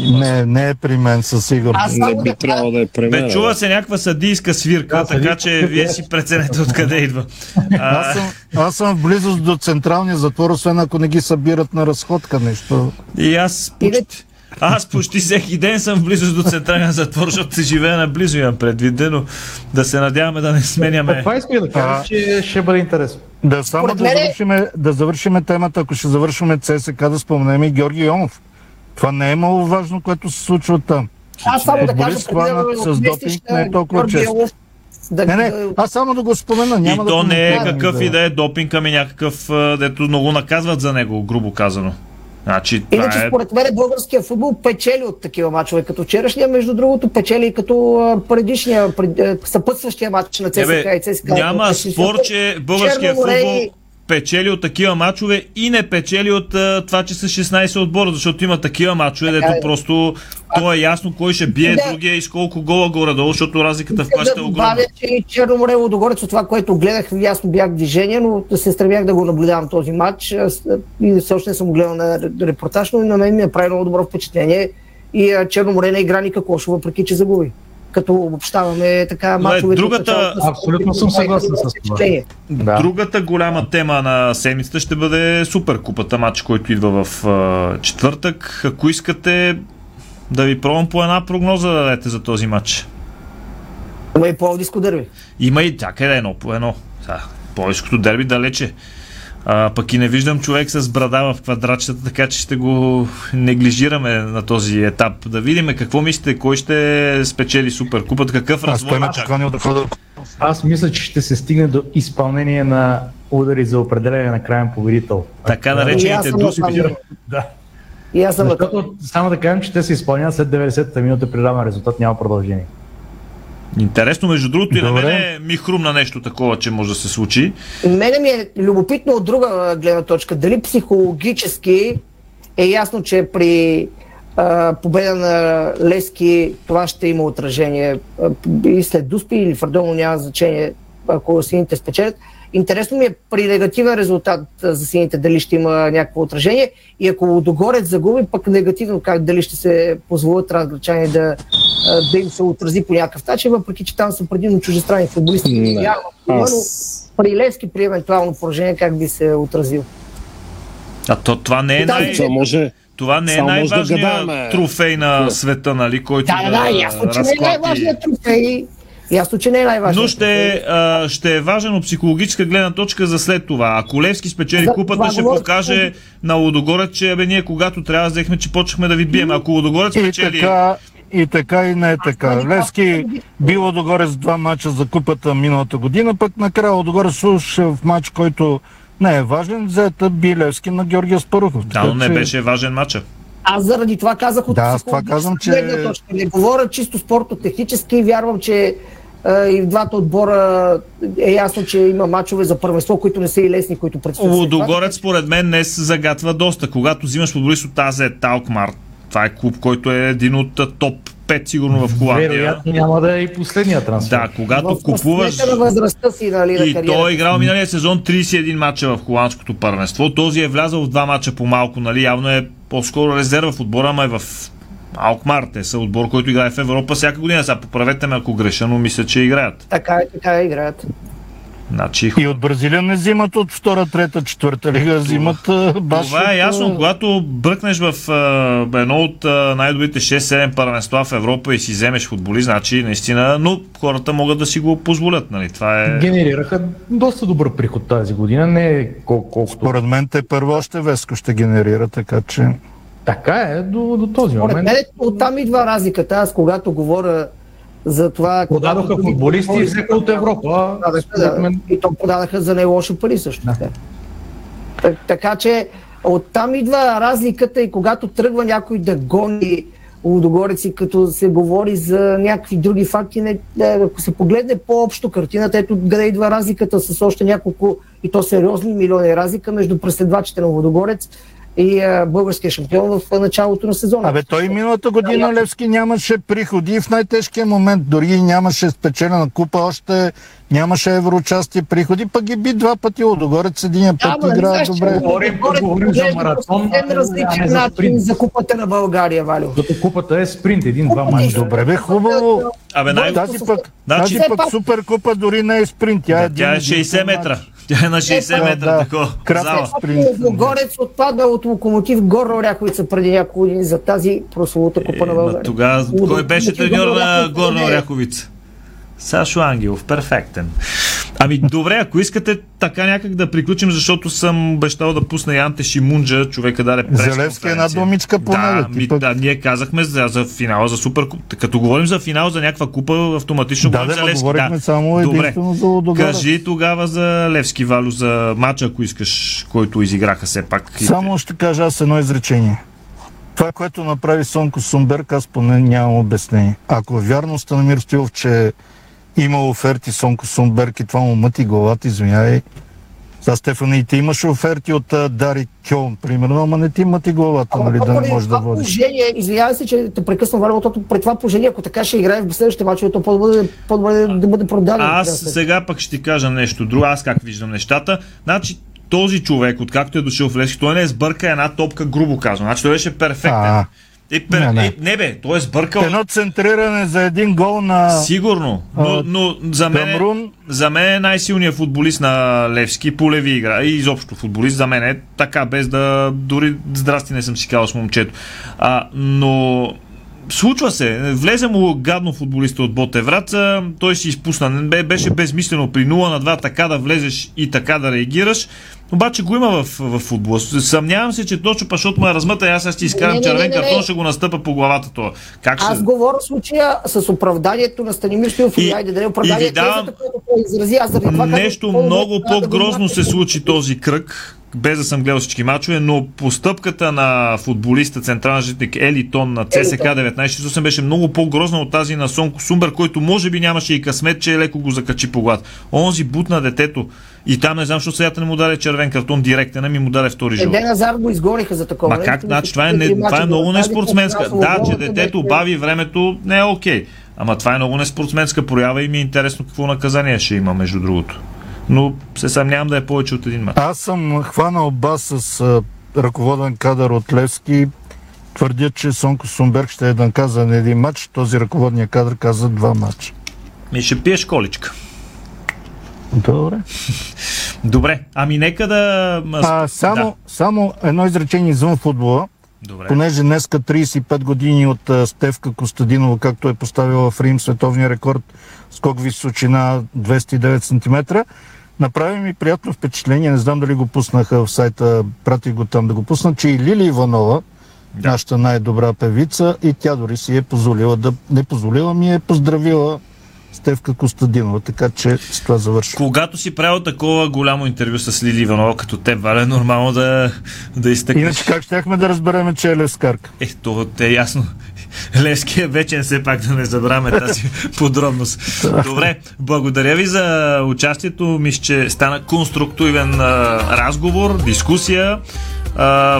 Не, не е при мен със сигурност. Не би трябвало да е при мен. Бе, чува се някаква съдийска свирка, Да, така че вие си преценете откъде идва. А, Аз съм, аз съм в близост до централния затвор, освен ако не ги събират на разходка нещо. И аз почти, аз почти всеки ден съм в близост до централния затвор, защото се живея наблизо, имам предвид, но да се надяваме да не сменяме. Това исках да кажа, че ще бъде интересно. Да, само да мен е- завършиме, да завършиме темата, ако ще завършваме ЦСК, да споменем и Георги Йонов. Това не е много важно, което се случва там. Аз само да кажа, да с допинг не е толкова често. Да, Не, не, аз само да го спомена, И няма да то не е какъв да- и да е допинг, ами някакъв, дето много наказват за него, грубо казано. Значи, Иначе, е... според мен, българския футбол печели от такива мачове, като вчерашния, между другото, печели и като предишния, пред, а, съпътстващия матч на ЦСКА и ЦСКА. няма спор, че българския футбол и- печели от такива мачове и не печели от а, това, че са 16 отбора, защото има такива мачове, дето е. просто то е ясно кой ще бие Да. другия и с колко гола горе-долу, защото разликата в класите да е огромна. добавя, че Черноморе Лодогорец от това, което гледах, ясно бях движение, но се стремях да го наблюдавам този матч. И все още не съм гледал на репортаж, но на мен ми е прави много добро впечатление. И Черноморе не игра никак лошо, въпреки че загуби. Като обобщаваме така Но е, мачовете. другата- Абсолютно съм съгласен с това. Да. Другата голяма тема на седмицата ще бъде Суперкупата матч, който идва в а, четвъртък. Ако искате да ви пробвам по една прогноза да дадете за този матч. Има и Пловдивско дърви. Има и чакай да е едно по едно. Пловдивското дерби далече. А, пък и не виждам човек с брада в квадратчета, така че ще го неглижираме на този етап. Да видим какво мислите, кой ще спечели Суперкупата, какъв Аз развой да ходя. Аз мисля, че ще се стигне до изпълнение на удари за определение на крайен победител. Така наречените на това. Да. И аз съм на. Защото само да кажем, че те се изпълняват след 90-та минута при равен резултат, няма продължение. Интересно, между другото, и на мене ми хрумна нещо такова, че може да се случи. Мене ми е любопитно от друга гледна точка. Дали психологически е ясно, че при а, победа на Лески това ще има отражение а, и след Дуспи или Фардоно няма значение, ако сините спечелят. Интересно ми е при негативен резултат за сините дали ще има някакво отражение и ако Лудогорец загуби, пък негативно как дали ще се позволят разграчани да, да им се отрази по някакъв начин, въпреки че там са предимно чужестранни футболисти. Не. Но Аз... при Левски при евентуално поражение как би се отразил? А то, това не е, Да, най... Това може... това не е да най-важният гадаеме. трофей на света, нали, който Да, да, да, ясно, че не е най-важният трофей. Ясно, че не е най-важният Но ще, а, ще е важен от психологическа гледна точка за след това. Ако Левски спечели За купата, това ще говоря. покаже на Лодогорец, че бе, ние когато трябва взехме, че почнахме да ви бием. Ако Лодогорец И спечели... така, и така и не е така. Левски било догоре с два мача за купата миналата година, пък накрая слуша в матч, който не е важен, взета би Левски на Георгия Спарухов. Да, но не беше важен матча. Аз заради това казах от Да, аз това казвам, че- точка. Не говоря чисто спортно-технически. Вярвам, че а, и в двата отбора е ясно, че има мачове за първенство, които не са и лесни, които предстоят. Лодогорец, според мен, днес загатва доста. Когато взимаш футболист от АЗ Талкмар, това е клуб, който е един от топ 5 сигурно в Холандия. Вероятно няма да е и последния трансфер. Да, когато В купуваш... на възрастта си, нали, на И кариерата. той е играл миналия сезон 31 мача в холандското първенство. Този е влязъл в два мача по малко, нали? Явно е по-скоро резерва в отбора, ама е в Алкмар. Те са отбор, който играе в Европа всяка година. Сега поправете ме ако греша, но мисля, че играят. Така е, така е, играят. Значи, И от Бразилия не взимат от втора, трета, четвърта лига, взимат баш това е ясно. Когато бръкнеш в а, едно от а, най-добрите 6-7 първенства в Европа и си вземеш футболист, значи наистина, но хората могат да си го позволят. Нали? Това е... Генерираха доста добър приход тази година, не е кол- колкото. Според мен те първо още Веско ще генерира, така че... Така е до, до този Според момент. мен оттам идва разликата. Аз когато говоря за това... Подадоха футболисти и взеха от Европа. Подадаха, да, мен И то подадаха за не лоши пари също. така. Так- Така че оттам идва разликата и когато тръгва някой да гони Лудогорец и като се говори за някакви други факти, не, ако се погледне по-общо картината, ето къде идва разликата с още няколко и то сериозни милиони разлика между преследвачите на Лудогорец и а, българския шампион в началото на сезона. Абе, той миналата година Левски нямаше приходи и в най-тежкия момент. Дори нямаше спечелена купа, още нямаше евроучастие приходи, пък ги би два пъти Лодогорец, един път не игра знаеш, добре. Говорим- говорим за маратон, а различен за начин за купата на България, Валю. Като купата е спринт, един-два мача. Добре, бе, хубаво. Абе, най- Тази пък, Значи- тази пък пак- суперкупа дори не е спринт. Тя е, един Тя е единствен 60 мач. метра. Тя е на 60 Да, метра, да. такова. Кратък. Лудогорец отпадна от локомотив Горна Оряховица преди няколко години за тази прословута купа на Ма България. тогава кой беше треньор на Горна е. Оряховица? Сашо Ангелов, перфектен. Ами добре, ако искате така някак да приключим, защото съм обещал да пусна и Анте Шимунджа, човека даде Зелевски една думичка по да, ми, пък- да, ние казахме за, за финала за супер Като говорим за финал за някаква купа, автоматично Да, говорим за Левски. говорихме да. само Добре. за. Кажи тогава за Левски Валю, за матча, ако искаш, който изиграха все пак. Само ще кажа аз едно изречение. Това, което направи Сонко Сумберг, аз поне нямам обяснение. Ако е вярно Станамир Стоилов, че има оферти Сонко Сумберг и това му мъти главата, извиняй. За Стефани, и ти имаш оферти от а, Дари Кьон, примерно, ама не ти мъти главата, нали, да не При можеш да водиш. Положение, извинявай се, че те прекъсвам Валю, защото при това положение, ако така ще играе в следващите мачове, то по-добре, по-добре да бъде продаден. Аз сега пък ще ти кажа нещо друго, аз как виждам нещата. Значи, този човек, откакто е дошъл в Левски, той не е сбърка една топка, грубо казано. Значи той беше перфектен. А, Е, пер... не, не. Е, не бе, той е сбъркал. Едно центриране за един гол на... Сигурно, но, но за, мен, Камрун? за мен е най-силният футболист на Левски по леви игра. И изобщо футболист за мен е така, без да дори здрасти не съм си казал с момчето. А, но случва се. Влезе му гадно футболиста от Боте Враца, той си изпусна. Бе- Беше безмислено при 0 на 2 така да влезеш и така да реагираш. Обаче го има в, в футбола. Съмнявам се, че точно па, защото му е размъта и аз Не, изкарам червен картон, ще го настъпа по главата това. Как ще... Аз говоря в случая с оправданието на Станимир Стоилов и, И- айде оправдание ви давам- той изрази. Аз заради това Нещо казвам, много трябва да по-грозно се случи този кръг, без да съм гледал всички мачове, но постъпката на футболиста, централен житник Елитон на ЦСК 1968 беше много по-грозна от тази на Сонко Сумбер, който може би нямаше и късмет, че леко го закачи по глад. Онзи бут на детето и там не знам, защо сега не му даде червен картон директен, а ми му даде втори жълт. Еден назад го изгониха за такова. Ма как, значи, това е, не, това е го много неспортсменска. Да, че детето бави времето, не е окей. Ама това е много неспортсменска проява и ми е интересно какво наказание ще има, между другото. Но се съмнявам да е повече от един матч. Аз съм хванал бас с а, ръководен кадър от Левски. Твърдят, че Сонко Сумберг ще е наказан един матч. Този ръководния кадър каза два матча. Ми ще пиеш количка. Добре. Добре, ами нека да... А, само, Да. само едно изречение извън футбола. Добре. Понеже днеска 35 години от а, Стевка Костадинова, както е поставила в Рим световния рекорд скок височина 209 см, направи ми приятно впечатление, не знам дали го пуснаха в сайта, пратих го там да го пусна, че и Лили Иванова, да. нашата най-добра певица, и тя дори си е позволила да... Не позволила ми е поздравила Стевка Костадинова, така че с това завършвам. Когато си правил такова голямо интервю с Лили Иванова, като теб, Валя, е нормално да, да изтъкнеш. Иначе как щяхме да разбереме, че е лескарка? Е, това е ясно. Левски е вечен, все пак да не забравяме тази подробност. Добре, благодаря ви за участието. Мисля, че стана конструктивен а, разговор, дискусия.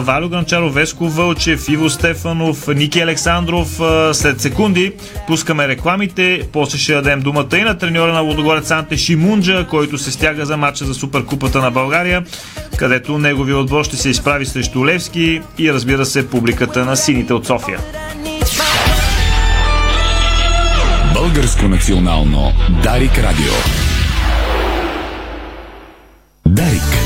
Валю Гранчаров, Веско Вълчев, Иво Стефанов, Ники Александров. След секунди пускаме рекламите, после ще дадем думата и на треньора на Лодогорец Анте Шимунджа, който се стяга за матча за Суперкупата на България, където неговия отбор ще се изправи срещу Левски и разбира се публиката на сините от София. Българско национално Дарик Радио. Дарик.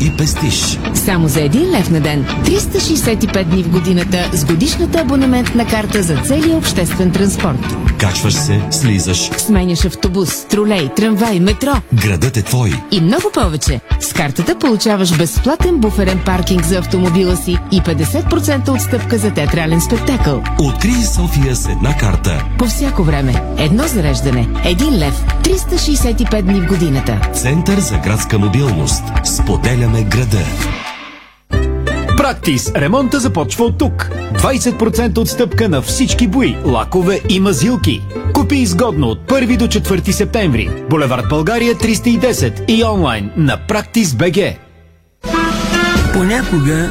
и пестиш. Само за един лев на ден, 365 дни в годината с годишната абонаментна карта за целия обществен транспорт. Качваш се, слизаш. Сменяш автобус, тролей, трамвай, метро Градът е твой. и много повече. С картата получаваш безплатен буферен паркинг за автомобила си и 50% отстъпка за театрален спектакъл. Открий София с една карта. По всяко време. Едно зареждане. Един лев. 365 дни в годината. Център за градска мобилност. Споделяме града. Практис. Ремонта започва от тук. 20% отстъпка на всички бои, лакове и мазилки. Купи изгодно от 1 до 4 септември. Булевард България 310 и онлайн на Практис БГ. Понякога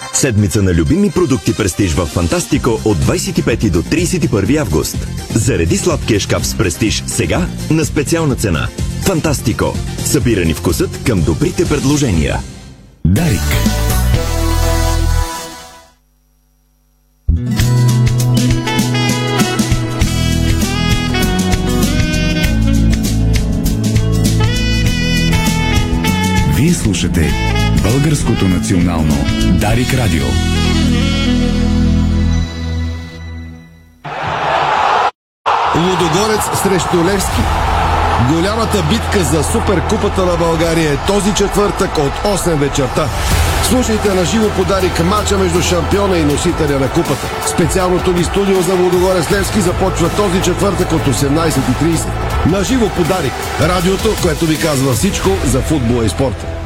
Седмица на любими продукти Престиж в Фантастико от 25 до 31 август. Зареди сладкия шкаф с Престиж сега на специална цена. Фантастико. Събирани вкусът към добрите предложения. Дарик. Вие слушате Българското национално Дарик Радио. Лудогорец срещу Левски. Голямата битка за Суперкупата на България е този четвъртък от 8 вечерта. Слушайте на живо подарик мача между шампиона и носителя на купата. Специалното ни студио за Лудогорец Левски започва този четвъртък от 18.30. На живо подарик. Радиото, което ви казва всичко за футбола и спорта.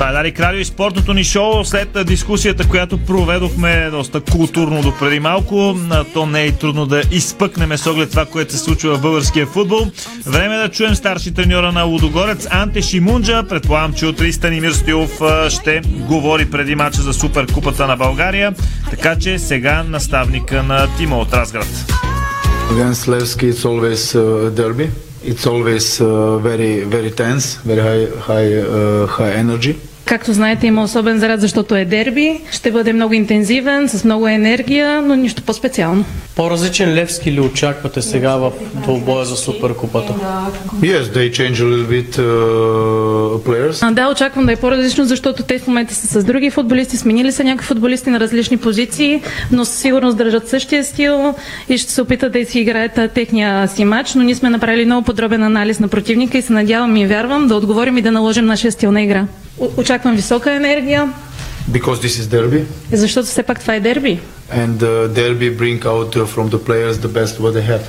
Това е Дарик Радио и спортното ни шоу след дискусията, която проведохме доста културно до преди малко. То не е трудно да изпъкнем с оглед това, което се случва в българския футбол. Време е да чуем старши треньора на Лудогорец Анте Шимунджа. Предполагам, че утре Станимир Стоилов а, ще говори преди мача за Суперкупата на България. Така че сега наставника на Тима от Разград. Against Levski, it's always uh, derby. It's always uh, very, very tense, very high, high, uh, high energy. Както знаете, има особен заряд, защото е дерби. Ще бъде много интензивен, с много енергия, но нищо по-специално. По-различен Левски ли очаквате сега в двубоя за Суперкупата? Yes, they change a little bit uh, players. А, да, очаквам да е по-различно, защото те в момента са с други футболисти, сменили са някакви футболисти на различни позиции, но със сигурност държат същия стил и ще се опитат да си играят техния си матч, но ние сме направили много подробен анализ на противника и се надявам и вярвам да отговорим и да наложим нашия стил на игра. Очаквам висока енергия, Because this is derby. защото все пак това е дерби. And uh, derby bring out uh, from the players the best what they have.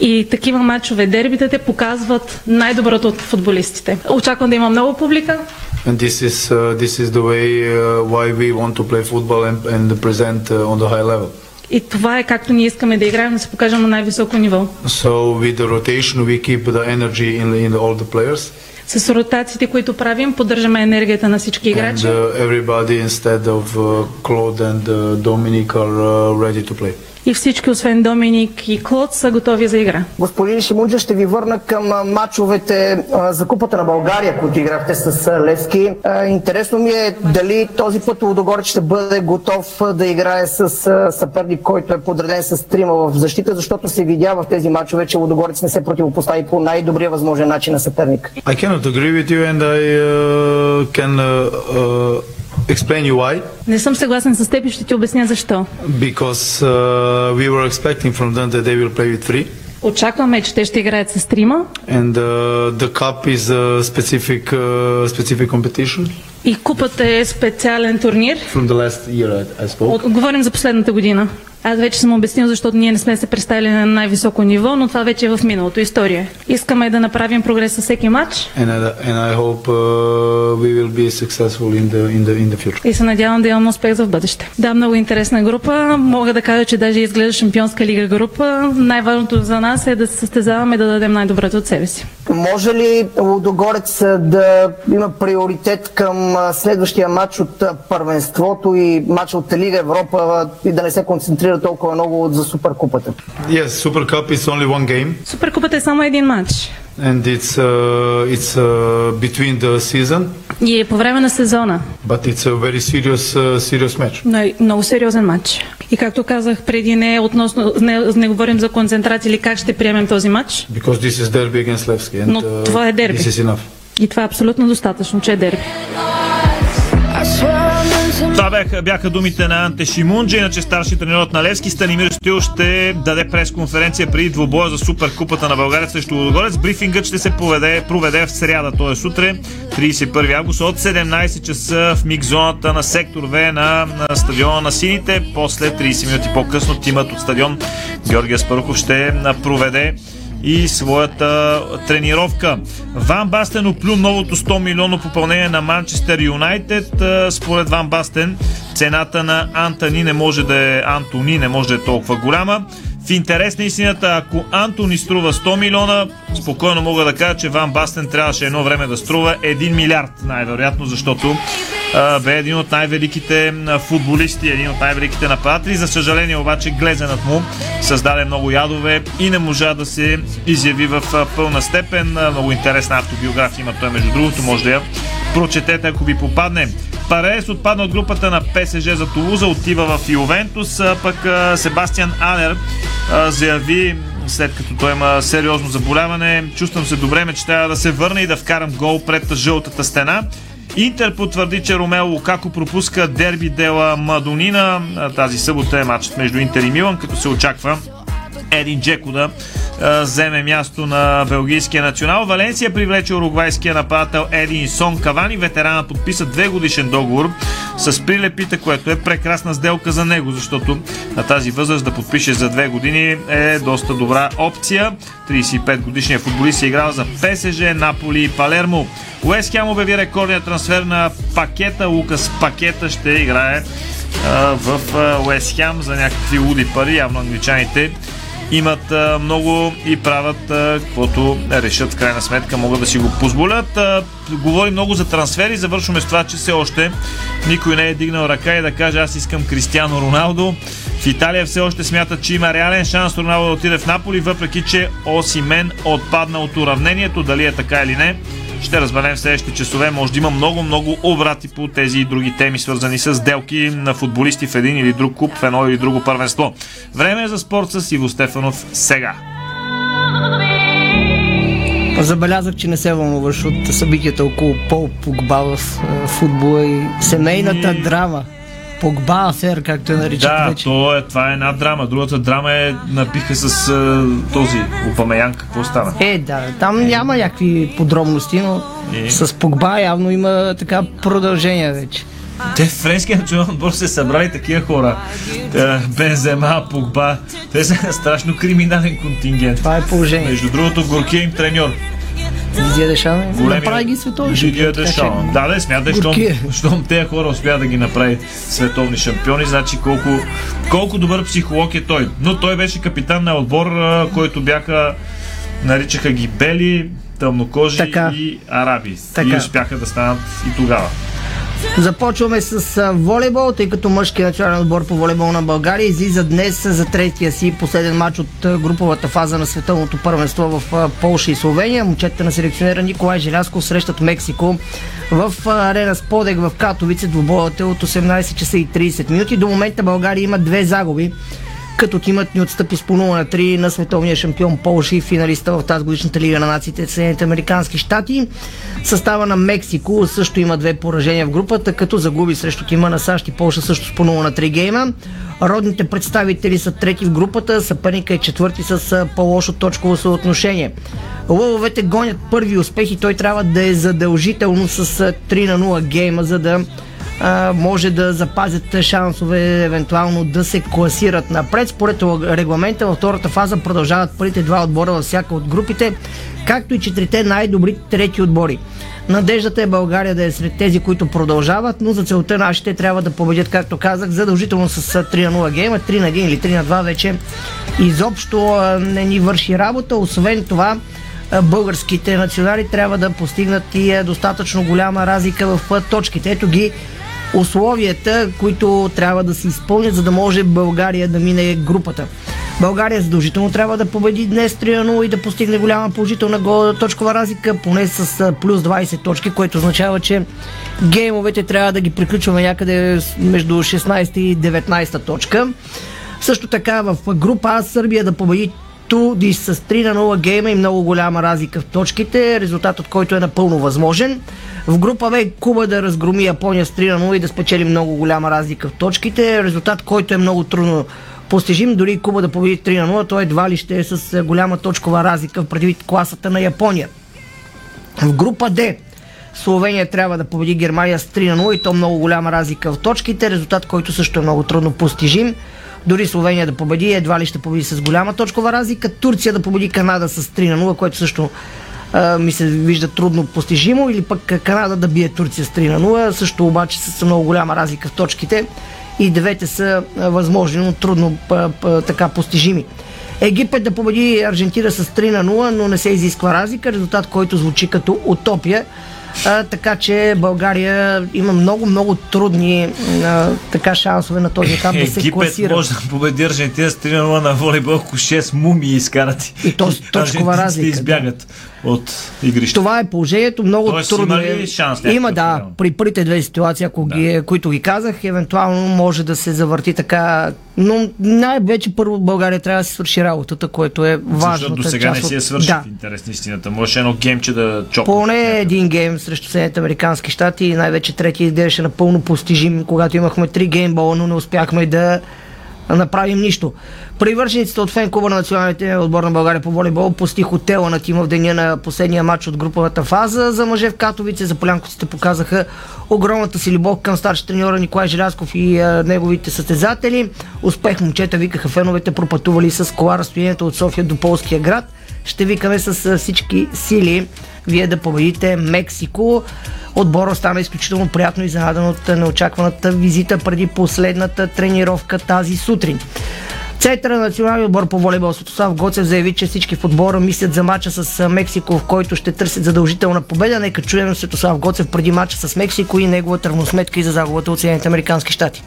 И такива матчове, дербите те показват най-доброто от футболистите. Очаквам да има много публика. And this is, uh, this is the way uh, why we want to play football and, and present uh, on the high level. И това е както ние искаме да играем, да се покажем на най-високо ниво. So with the rotation we keep the energy in, in all the players. С ротациите, които правим, поддържаме енергията на всички And играчи. uh, everybody instead of uh, Claude and uh, Dominic are uh, ready to play. И всички, освен Доминик и Клод, са готови за игра. Господин Шимунджа, ще ви върна към мачовете за Купата на България, които играхте с Левски. Интересно ми е дали този път Лудогорец ще бъде готов да играе с съперник, който е подреден с трима в защита, защото се видя в тези мачове, че Лудогорец не се противопостави по най-добрия възможен начин на съперник. I cannot agree with you and I uh, can uh, uh, explain you why. Не съм съгласен с теб и ще ти обясня защо. Because uh, we were expecting from them that they will play with three. Очакваме, че те ще играят с трима And uh, the cup is a specific uh, specific competition и купата е специален турнир. from the last year I spoke. От, говорим за последната година. Аз вече съм обяснил, защото ние не сме се представили на най-високо ниво, но това вече е в миналото история. Искаме да направим прогрес със всеки матч and I, and I hope uh, we will be successful in the in the in the future. и се надявам да имам успех за в бъдеще. Да, много интересна група. Мога да кажа, че даже изглежда шампионска лига група. Най-важното за нас е да се състезаваме и да дадем най-доброто от себе си. Може ли Лудогорец да има приоритет към следващия матч от първенството и матч от Лига Европа и да не се концентрира толкова много за Суперкупата? Yes, Super Cup is only one game, Суперкупата е само един матч. and it's uh, it's uh, between the season, И е по време на сезона. but it's a very serious uh, serious match. Но е много сериозен матч. И както казах преди, не, е относно, не, не говорим за концентрация или как ще приемем този матч. Because this is derby against Levski, and Но uh, това е дерби. this is enough. И това е абсолютно достатъчно, че е дерби. Това бяха, бяха думите на Анте Шимунджи, иначе старши тренерът на Левски Станимир Стил ще даде пресконференция преди двобоя за Суперкупата на България срещу Лудогорец. Брифингът ще се проведе, проведе в сряда, т.е. сутре, 31 август от 17 часа в миг зоната на сектор В на, на стадиона на Сините. После 30 минути по-късно тимът от стадион Георгия Спарухов ще проведе и своята тренировка. Ван Бастен оплю новото 100 милионно попълнение на Манчестър Юнайтед. Според Ван Бастен цената на Антони не може да е Антони не може да е толкова голяма. В интерес на истината, ако Антони струва 100 милиона, спокойно мога да кажа, че Ван Бастен трябваше едно време да струва 1 милиард, най-вероятно, защото а, бе един от най-великите футболисти, един от най-великите нападатели. За съжаление обаче глезенът му създаде много ядове и не можа да се изяви в пълна степен. Много интересна автобиография има той, между другото, може да я прочетете, ако ви попадне. Парес отпадна от групата на ПСЖ за Тулуза, отива в Ювентус, пък Себастиан Анер заяви след като той има сериозно заболяване. Чувствам се добре, мечтая да се върна и да вкарам гол пред жълтата стена. Интер потвърди, че Ромео Лукако пропуска дерби дела Мадонина. Тази събота е матчът между Интер и Милан, като се очаква Един Джеко да а, вземе място на белгийския национал. Валенсия привлече уругвайския нападател Един Сон Кавани. Ветеранът подписа две годишен договор с прилепите, което е прекрасна сделка за него, защото на тази възраст да подпише за две години е доста добра опция. 35 годишният футболист е играл за ПСЖ, Наполи и Палермо. Уест Хем обяви рекордния трансфер на пакета. Лукас Пакета ще играе а, в Уест Хем за някакви луди пари. Явно англичаните имат а, много и правят а, каквото решат в крайна сметка, могат да си го позволят. А, говори много за трансфери, завършваме с това, че все още никой не е дигнал ръка и да каже аз искам Кристиано Роналдо. В Италия все още смятат, че има реален шанс Роналдо да отиде в Наполи, въпреки че Осимен отпадна от уравнението, дали е така или не. Ще разберем в следващите часове. Може да има много-много обрати по тези и други теми, свързани с сделки на футболисти в един или друг клуб, в едно или друго първенство. Време е за спорт с Иво Стефанов сега. Забелязах, че не се вълнуваш от събитията около Пол Погба в е, футбола и семейната драма. Погба афер, както я наричат Да, вече. то е, това е една драма. Другата драма е напиха с а, този Опамеян. Какво стана? Е, да, там няма някакви подробности, но Е. с Погба явно има така продължение вече. Те в френския национален отбор се събрали такива хора. Е, Бензема, Погба. Те са страшно криминален контингент. Това е положение. Между другото, горкия им треньор. Дидия Дешан Големия- направи ги световни Дидия шампиони. че- Дешан. Да, да, смятай, щом, щом тези хора успяват да ги направи световни шампиони, значи колко, колко добър психолог е той. Но той беше капитан на отбор, който бяха, наричаха ги бели, тъмнокожи Така. и араби. И Така. успяха да станат и тогава. Започваме с волейбол, тъй като мъжкият национален отбор по волейбол на България излиза днес за третия си последен матч от груповата фаза на световното първенство в Полша и Словения. Момчетата на селекционера Николай Желязков срещат Мексико в арена Сподек в Катовице. Двубоят е от 18 часа и 30 минути. До момента България има две загуби като тимът ни отстъпи с по 0 на 3 на световния шампион Полша и финалиста в тази годишната лига на нациите Съединените Американски щати. Състава на Мексико също има две поражения в групата, като загуби срещу тима на САЩ и Полша също с по 0 на 3 гейма. Родните представители са трети в групата, съперника е четвърти с по-лошо точково съотношение. Лъвовете гонят първи успех и той трябва да е задължително с а, 3 на 0 гейма, за да а, може да запазят шансове евентуално да се класират напред. Според регламента във втората фаза продължават първите два отбора във всяка от групите, както и четирите най-добри трети отбори. Надеждата е България да е сред тези, които продължават, но за целта нашите трябва да победят, както казах, задължително с 3 на 0 гейма, 3 на 1 или 3 на 2 вече изобщо не ни върши работа. Освен това, българските национали трябва да постигнат и достатъчно голяма разлика в точките. Ето ги условията, които трябва да се изпълнят, за да може България да мине групата. България задължително трябва да победи днес 3-0 и да постигне голяма положителна точкова разлика, поне с плюс 20 точки, което означава, че геймовете трябва да ги приключваме някъде между 16 и 19 точка. Също така в група А Сърбия да победи Туди с 3 на 0 гейма и много голяма разлика в точките, резултат от който е напълно възможен. В група Б Куба да разгроми Япония с 3 на 0 и да спечели много голяма разлика в точките, резултат, който е много трудно постижим. Дори Куба да победи 3 на 0, той едва ли ще е с голяма точкова разлика в предвид класата на Япония. В група Д Словения трябва да победи Германия с 3 на 0 и то много голяма разлика в точките, резултат, който също е много трудно постижим. Дори Словения да победи, едва ли ще победи с голяма точкова разлика. Турция да победи Канада с 3 на 0, което също а, ми се вижда трудно постижимо. Или пък Канада да бие Турция с 3 на 0, също обаче с много голяма разлика в точките. И двете са възможни, но трудно п- п- така постижими. Египет да победи Аржентина с 3 на 0, но не се изисква разлика, резултат, който звучи като утопия. А, така че България има много, много трудни а, така шансове на този етап да се класира. Египет може да победи Аржентина с 3 на волейбол, ако 6 мумии изкарат. И то с точкова разлика. избягат от игрището. Това е положението, много Тоест, трудно има е. ли шанс Има, да. При първите две ситуации, ако да. ги, които ги казах, евентуално може да се завърти така. Но най-вече първо България трябва да се свърши работата, което е важно. Защото до сега не си е свършил да. в интерес на истината. Може едно геймче да чопне. Поне един гейм срещу Съединените Американски щати и най-вече третия изглеждаше напълно постижим, когато имахме три геймбола, но не успяхме да направим нищо. Привържениците от фенкова на националните отбор на България по волейбол пости хотела на тима в деня на последния матч от груповата фаза. За мъже в Катовице, за полянковците показаха огромната си любов към старши треньора Николай Желязков и а, неговите състезатели. Успех момчета викаха феновете, пропътували с кола разстоянието от София до Полския град. Ще викаме с всички сили вие да победите Мексико. Отбора стана изключително приятно изненадан от неочакваната визита преди последната тренировка тази сутрин. Центъра на националния отбор по волейбол Светослав Гоцев заяви, че всички в отбора мислят за мача с Мексико, в който ще търсят задължителна победа. Нека чуем Светослав Гоцев преди мача с Мексико и неговата равносметка и за загубата от Съединените Американски щати.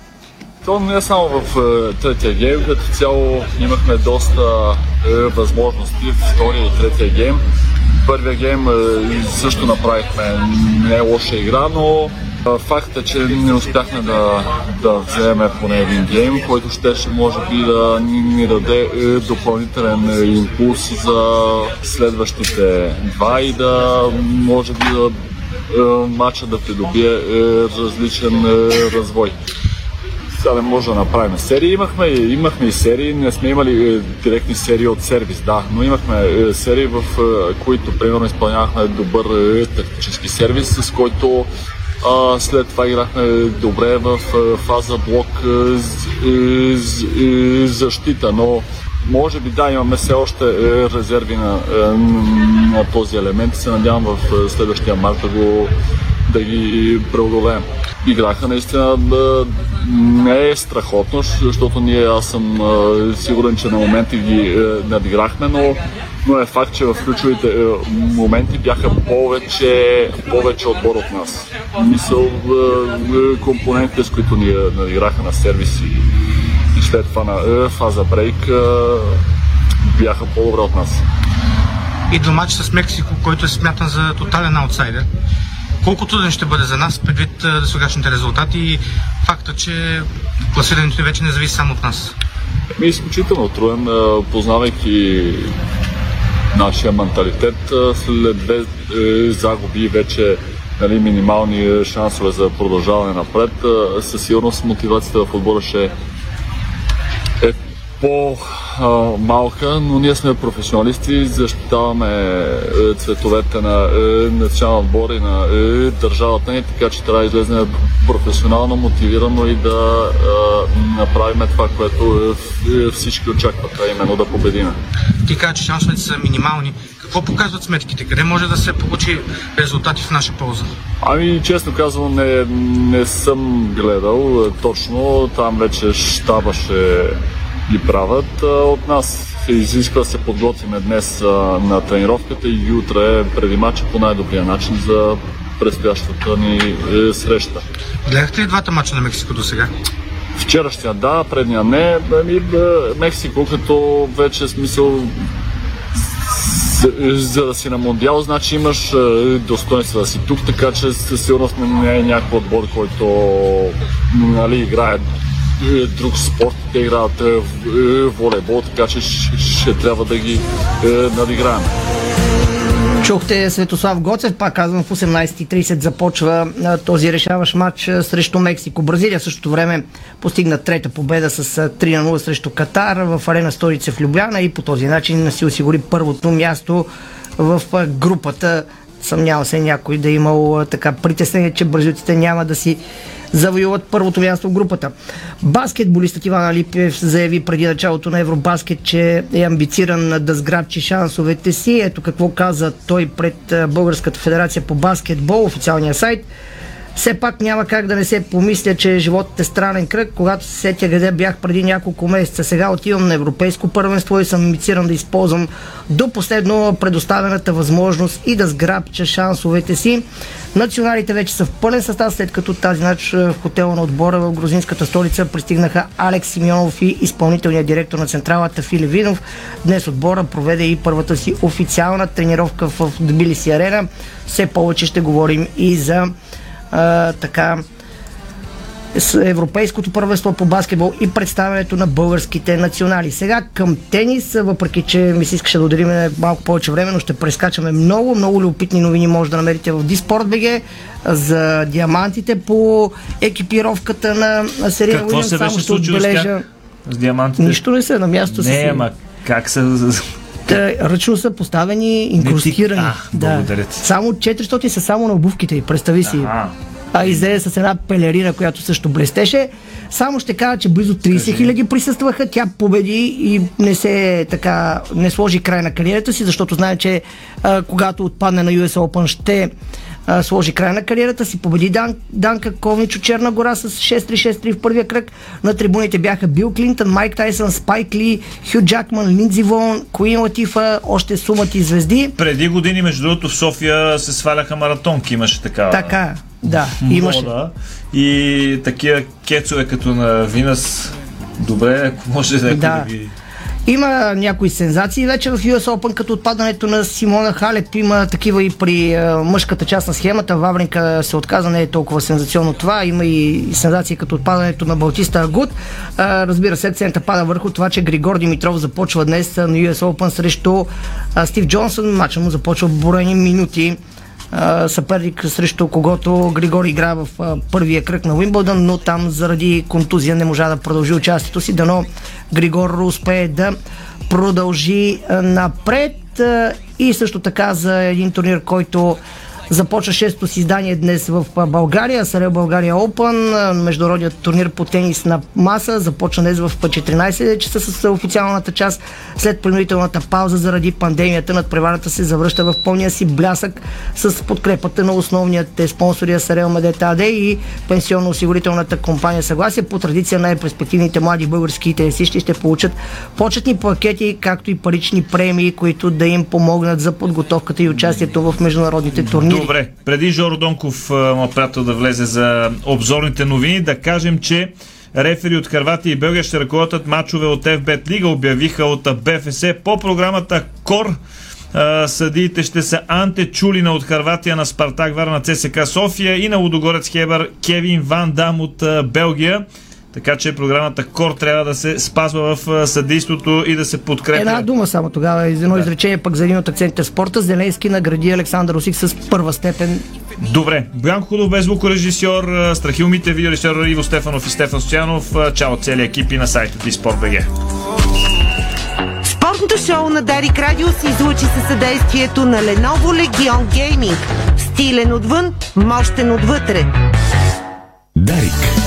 То не е само в е, третия гейм, като цяло имахме доста е, възможности в втория и третия гейм. Първия гейм е, също направихме не лоша игра, но факта, че не успяхме да, да вземем поне един гейм, който щеше може би да ни, ни даде допълнителен импулс за следващите два и да може би да матча да придобие различен развой не може да направим серии. Имахме, имахме и серии, не сме имали е, директни серии от сервис, да, но имахме е, серии, в е, които примерно изпълнявахме добър тактически сервис, с който а, след това играхме добре в фаза блок защита, но може би да, имаме все още резерви на, на този елемент. И се надявам в следващия март да го да ги преодолеем. Играха наистина да, не е страхотно, защото ние, аз съм сигурен, че на моменти ги е, надиграхме, но, но е факт, че в ключовите е, моменти бяха повече, повече отбор от нас. Мисъл, е, компонентите, с които ни надиграха на сервиси и след това на фаза брейк бяха по-добре от нас. И до матч с Мексико, който е смятан за тотален аутсайдер колко труден ще бъде за нас, предвид сегашните резултати и факта, че класирането вече не зависи само от нас? Ми е изключително труден, познавайки нашия менталитет. След две загуби вече нали, минимални шансове за продължаване напред. Със сигурност мотивацията в отбора ще по-малка, но ние сме професионалисти, защитаваме е, цветовете на е, националния отбор и на е, държавата ни, така че трябва да излезем професионално, мотивирано и да направим това, което всички очакват, а именно да победиме. Ти кажа, че шансовете са минимални. Какво показват сметките? Къде може да се получи резултати в наша полза? Ами, честно казвам, не, не съм гледал точно. Там вече щаба ще ги правят. От нас се изисква да се подготвиме днес на тренировката и утре преди мача по най-добрия начин за предстоящата ни е, среща. Гледахте ли двата мача на Мексико до сега? Вчерашния да, предния не. Ами, Мексико като вече смисъл за, за да си на Мондиал, значи имаш достоинство да си тук, така че със сигурност не е някакъв отбор, който нали, играе е, друг спорт, те играят е, е, волейбол, така че ще трябва да ги надиграем. Чухте Светослав Гоцев, пак казвам в 18.30 започва този решаващ матч срещу Мексико. Бразилия в същото време постигна трета победа с 3 на 0 срещу Катар в арена столица в Любляна и по този начин си осигури първото място в групата. Съмнява се някой да е имал така притеснение, че бразилците няма да си завоюват първото място в групата. Баскетболистът Иван Алипиев заяви преди началото на Евробаскет, че е амбициран да сграбчи шансовете си. Ето какво каза той пред Българската федерация по баскетбол, официалния сайт. Все пак няма как да не се помисля, че животът е странен кръг. Когато се сетя къде бях преди няколко месеца, сега отивам на европейско първенство и съм амбициран да използвам до последно предоставената възможност и да сграбча шансовете си. Националите вече са в пълен състав, след като тази нощ в хотела на отбора в грузинската столица пристигнаха Алекс Симеонов и изпълнителният директор на централата Фили Винов. Днес отбора проведе и първата си официална тренировка в Тбилиси арена. Все повече ще говорим и за а, така с Европейското първенство по баскетбол и представянето на българските национали. Сега към тенис, въпреки че ми се искаше да ударим малко повече време, но ще прескачаме много, много любопитни новини може да намерите в БГ за диамантите по екипировката на Серия Какво Уилям. се беше случило с, тях? с диамантите? Нищо не се, на място не, си. ама как са те, ръчно са поставени, инкрустирани. А, да. Само 400 са само на обувките, представи си. Ага. А излезе с една пелерина, която също блестеше. Само ще кажа, че близо 30 хиляди присъстваха. Тя победи и не се така, не сложи край на кариерата си, защото знае, че а, когато отпадне на US Open ще а, сложи край на кариерата си. Победи Дан, Данка Ковнич от Черна гора с 6-3-6-3 в първия кръг. На трибуните бяха Бил Клинтън, Майк Тайсън, Спайк Ли, Хю Джакман, Линдзи Вон, Куин Латифа, още сумати звезди. Преди години, между другото, в София се сваляха маратонки, имаше такава. Така, да, имаше. И такива кецове като на Винас. Добре, ако може да, да ги има някои сензации вече в US Open, като отпадането на Симона Халеп. Има такива и при а, мъжката част на схемата. Вавринка се отказа, не е толкова сензационно това. Има и сензации като отпадането на Балтиста Агут. А, разбира се, акцента пада върху това, че Григор Димитров започва днес на US Open срещу Стив Джонсън. Мача му започва броени минути съперник срещу когото Григори игра в първия кръг на Уимбълдън, но там заради контузия не можа да продължи участието си, дано Григор успее да продължи напред. И също така за един турнир, който Започва шесто си издание днес в България, Сарел България Open, международният турнир по тенис на маса. Започва днес в 14 часа с официалната част. След принудителната пауза заради пандемията над преварата се завръща в пълния си блясък с подкрепата на основният спонсори Сарел Медета АД и пенсионно-осигурителната компания Съгласие. По традиция най-перспективните млади български тенисисти ще получат почетни пакети, както и парични премии, които да им помогнат за подготовката и участието в международните турнири. Добре, преди Жоро Донков му приятел да влезе за обзорните новини, да кажем, че рефери от Харватия и Белгия ще ръководят матчове от FBET Лига, обявиха от БФС по програмата КОР. Съдиите ще са Анте Чулина от Харватия на Спартак Варна ЦСК София и на Лудогорец Хебър Кевин Ван Дам от Белгия. Така че програмата КОР трябва да се спазва в съдейството и да се подкрепя. Една дума само тогава, едно да. изречение пък за един от акцентите в спорта. Зеленски награди Александър Осик с първа степен. Добре. Бянко Худов, без звукорежисьор, Страхил Мите, видеорежисьор Иво Стефанов и Стефан Стоянов. Чао целият екип и на сайта Диспорт.бг. шоу на Дарик Радио се излучи със съдействието на Lenovo Legion Gaming. Стилен отвън, мощен отвътре. Дарик.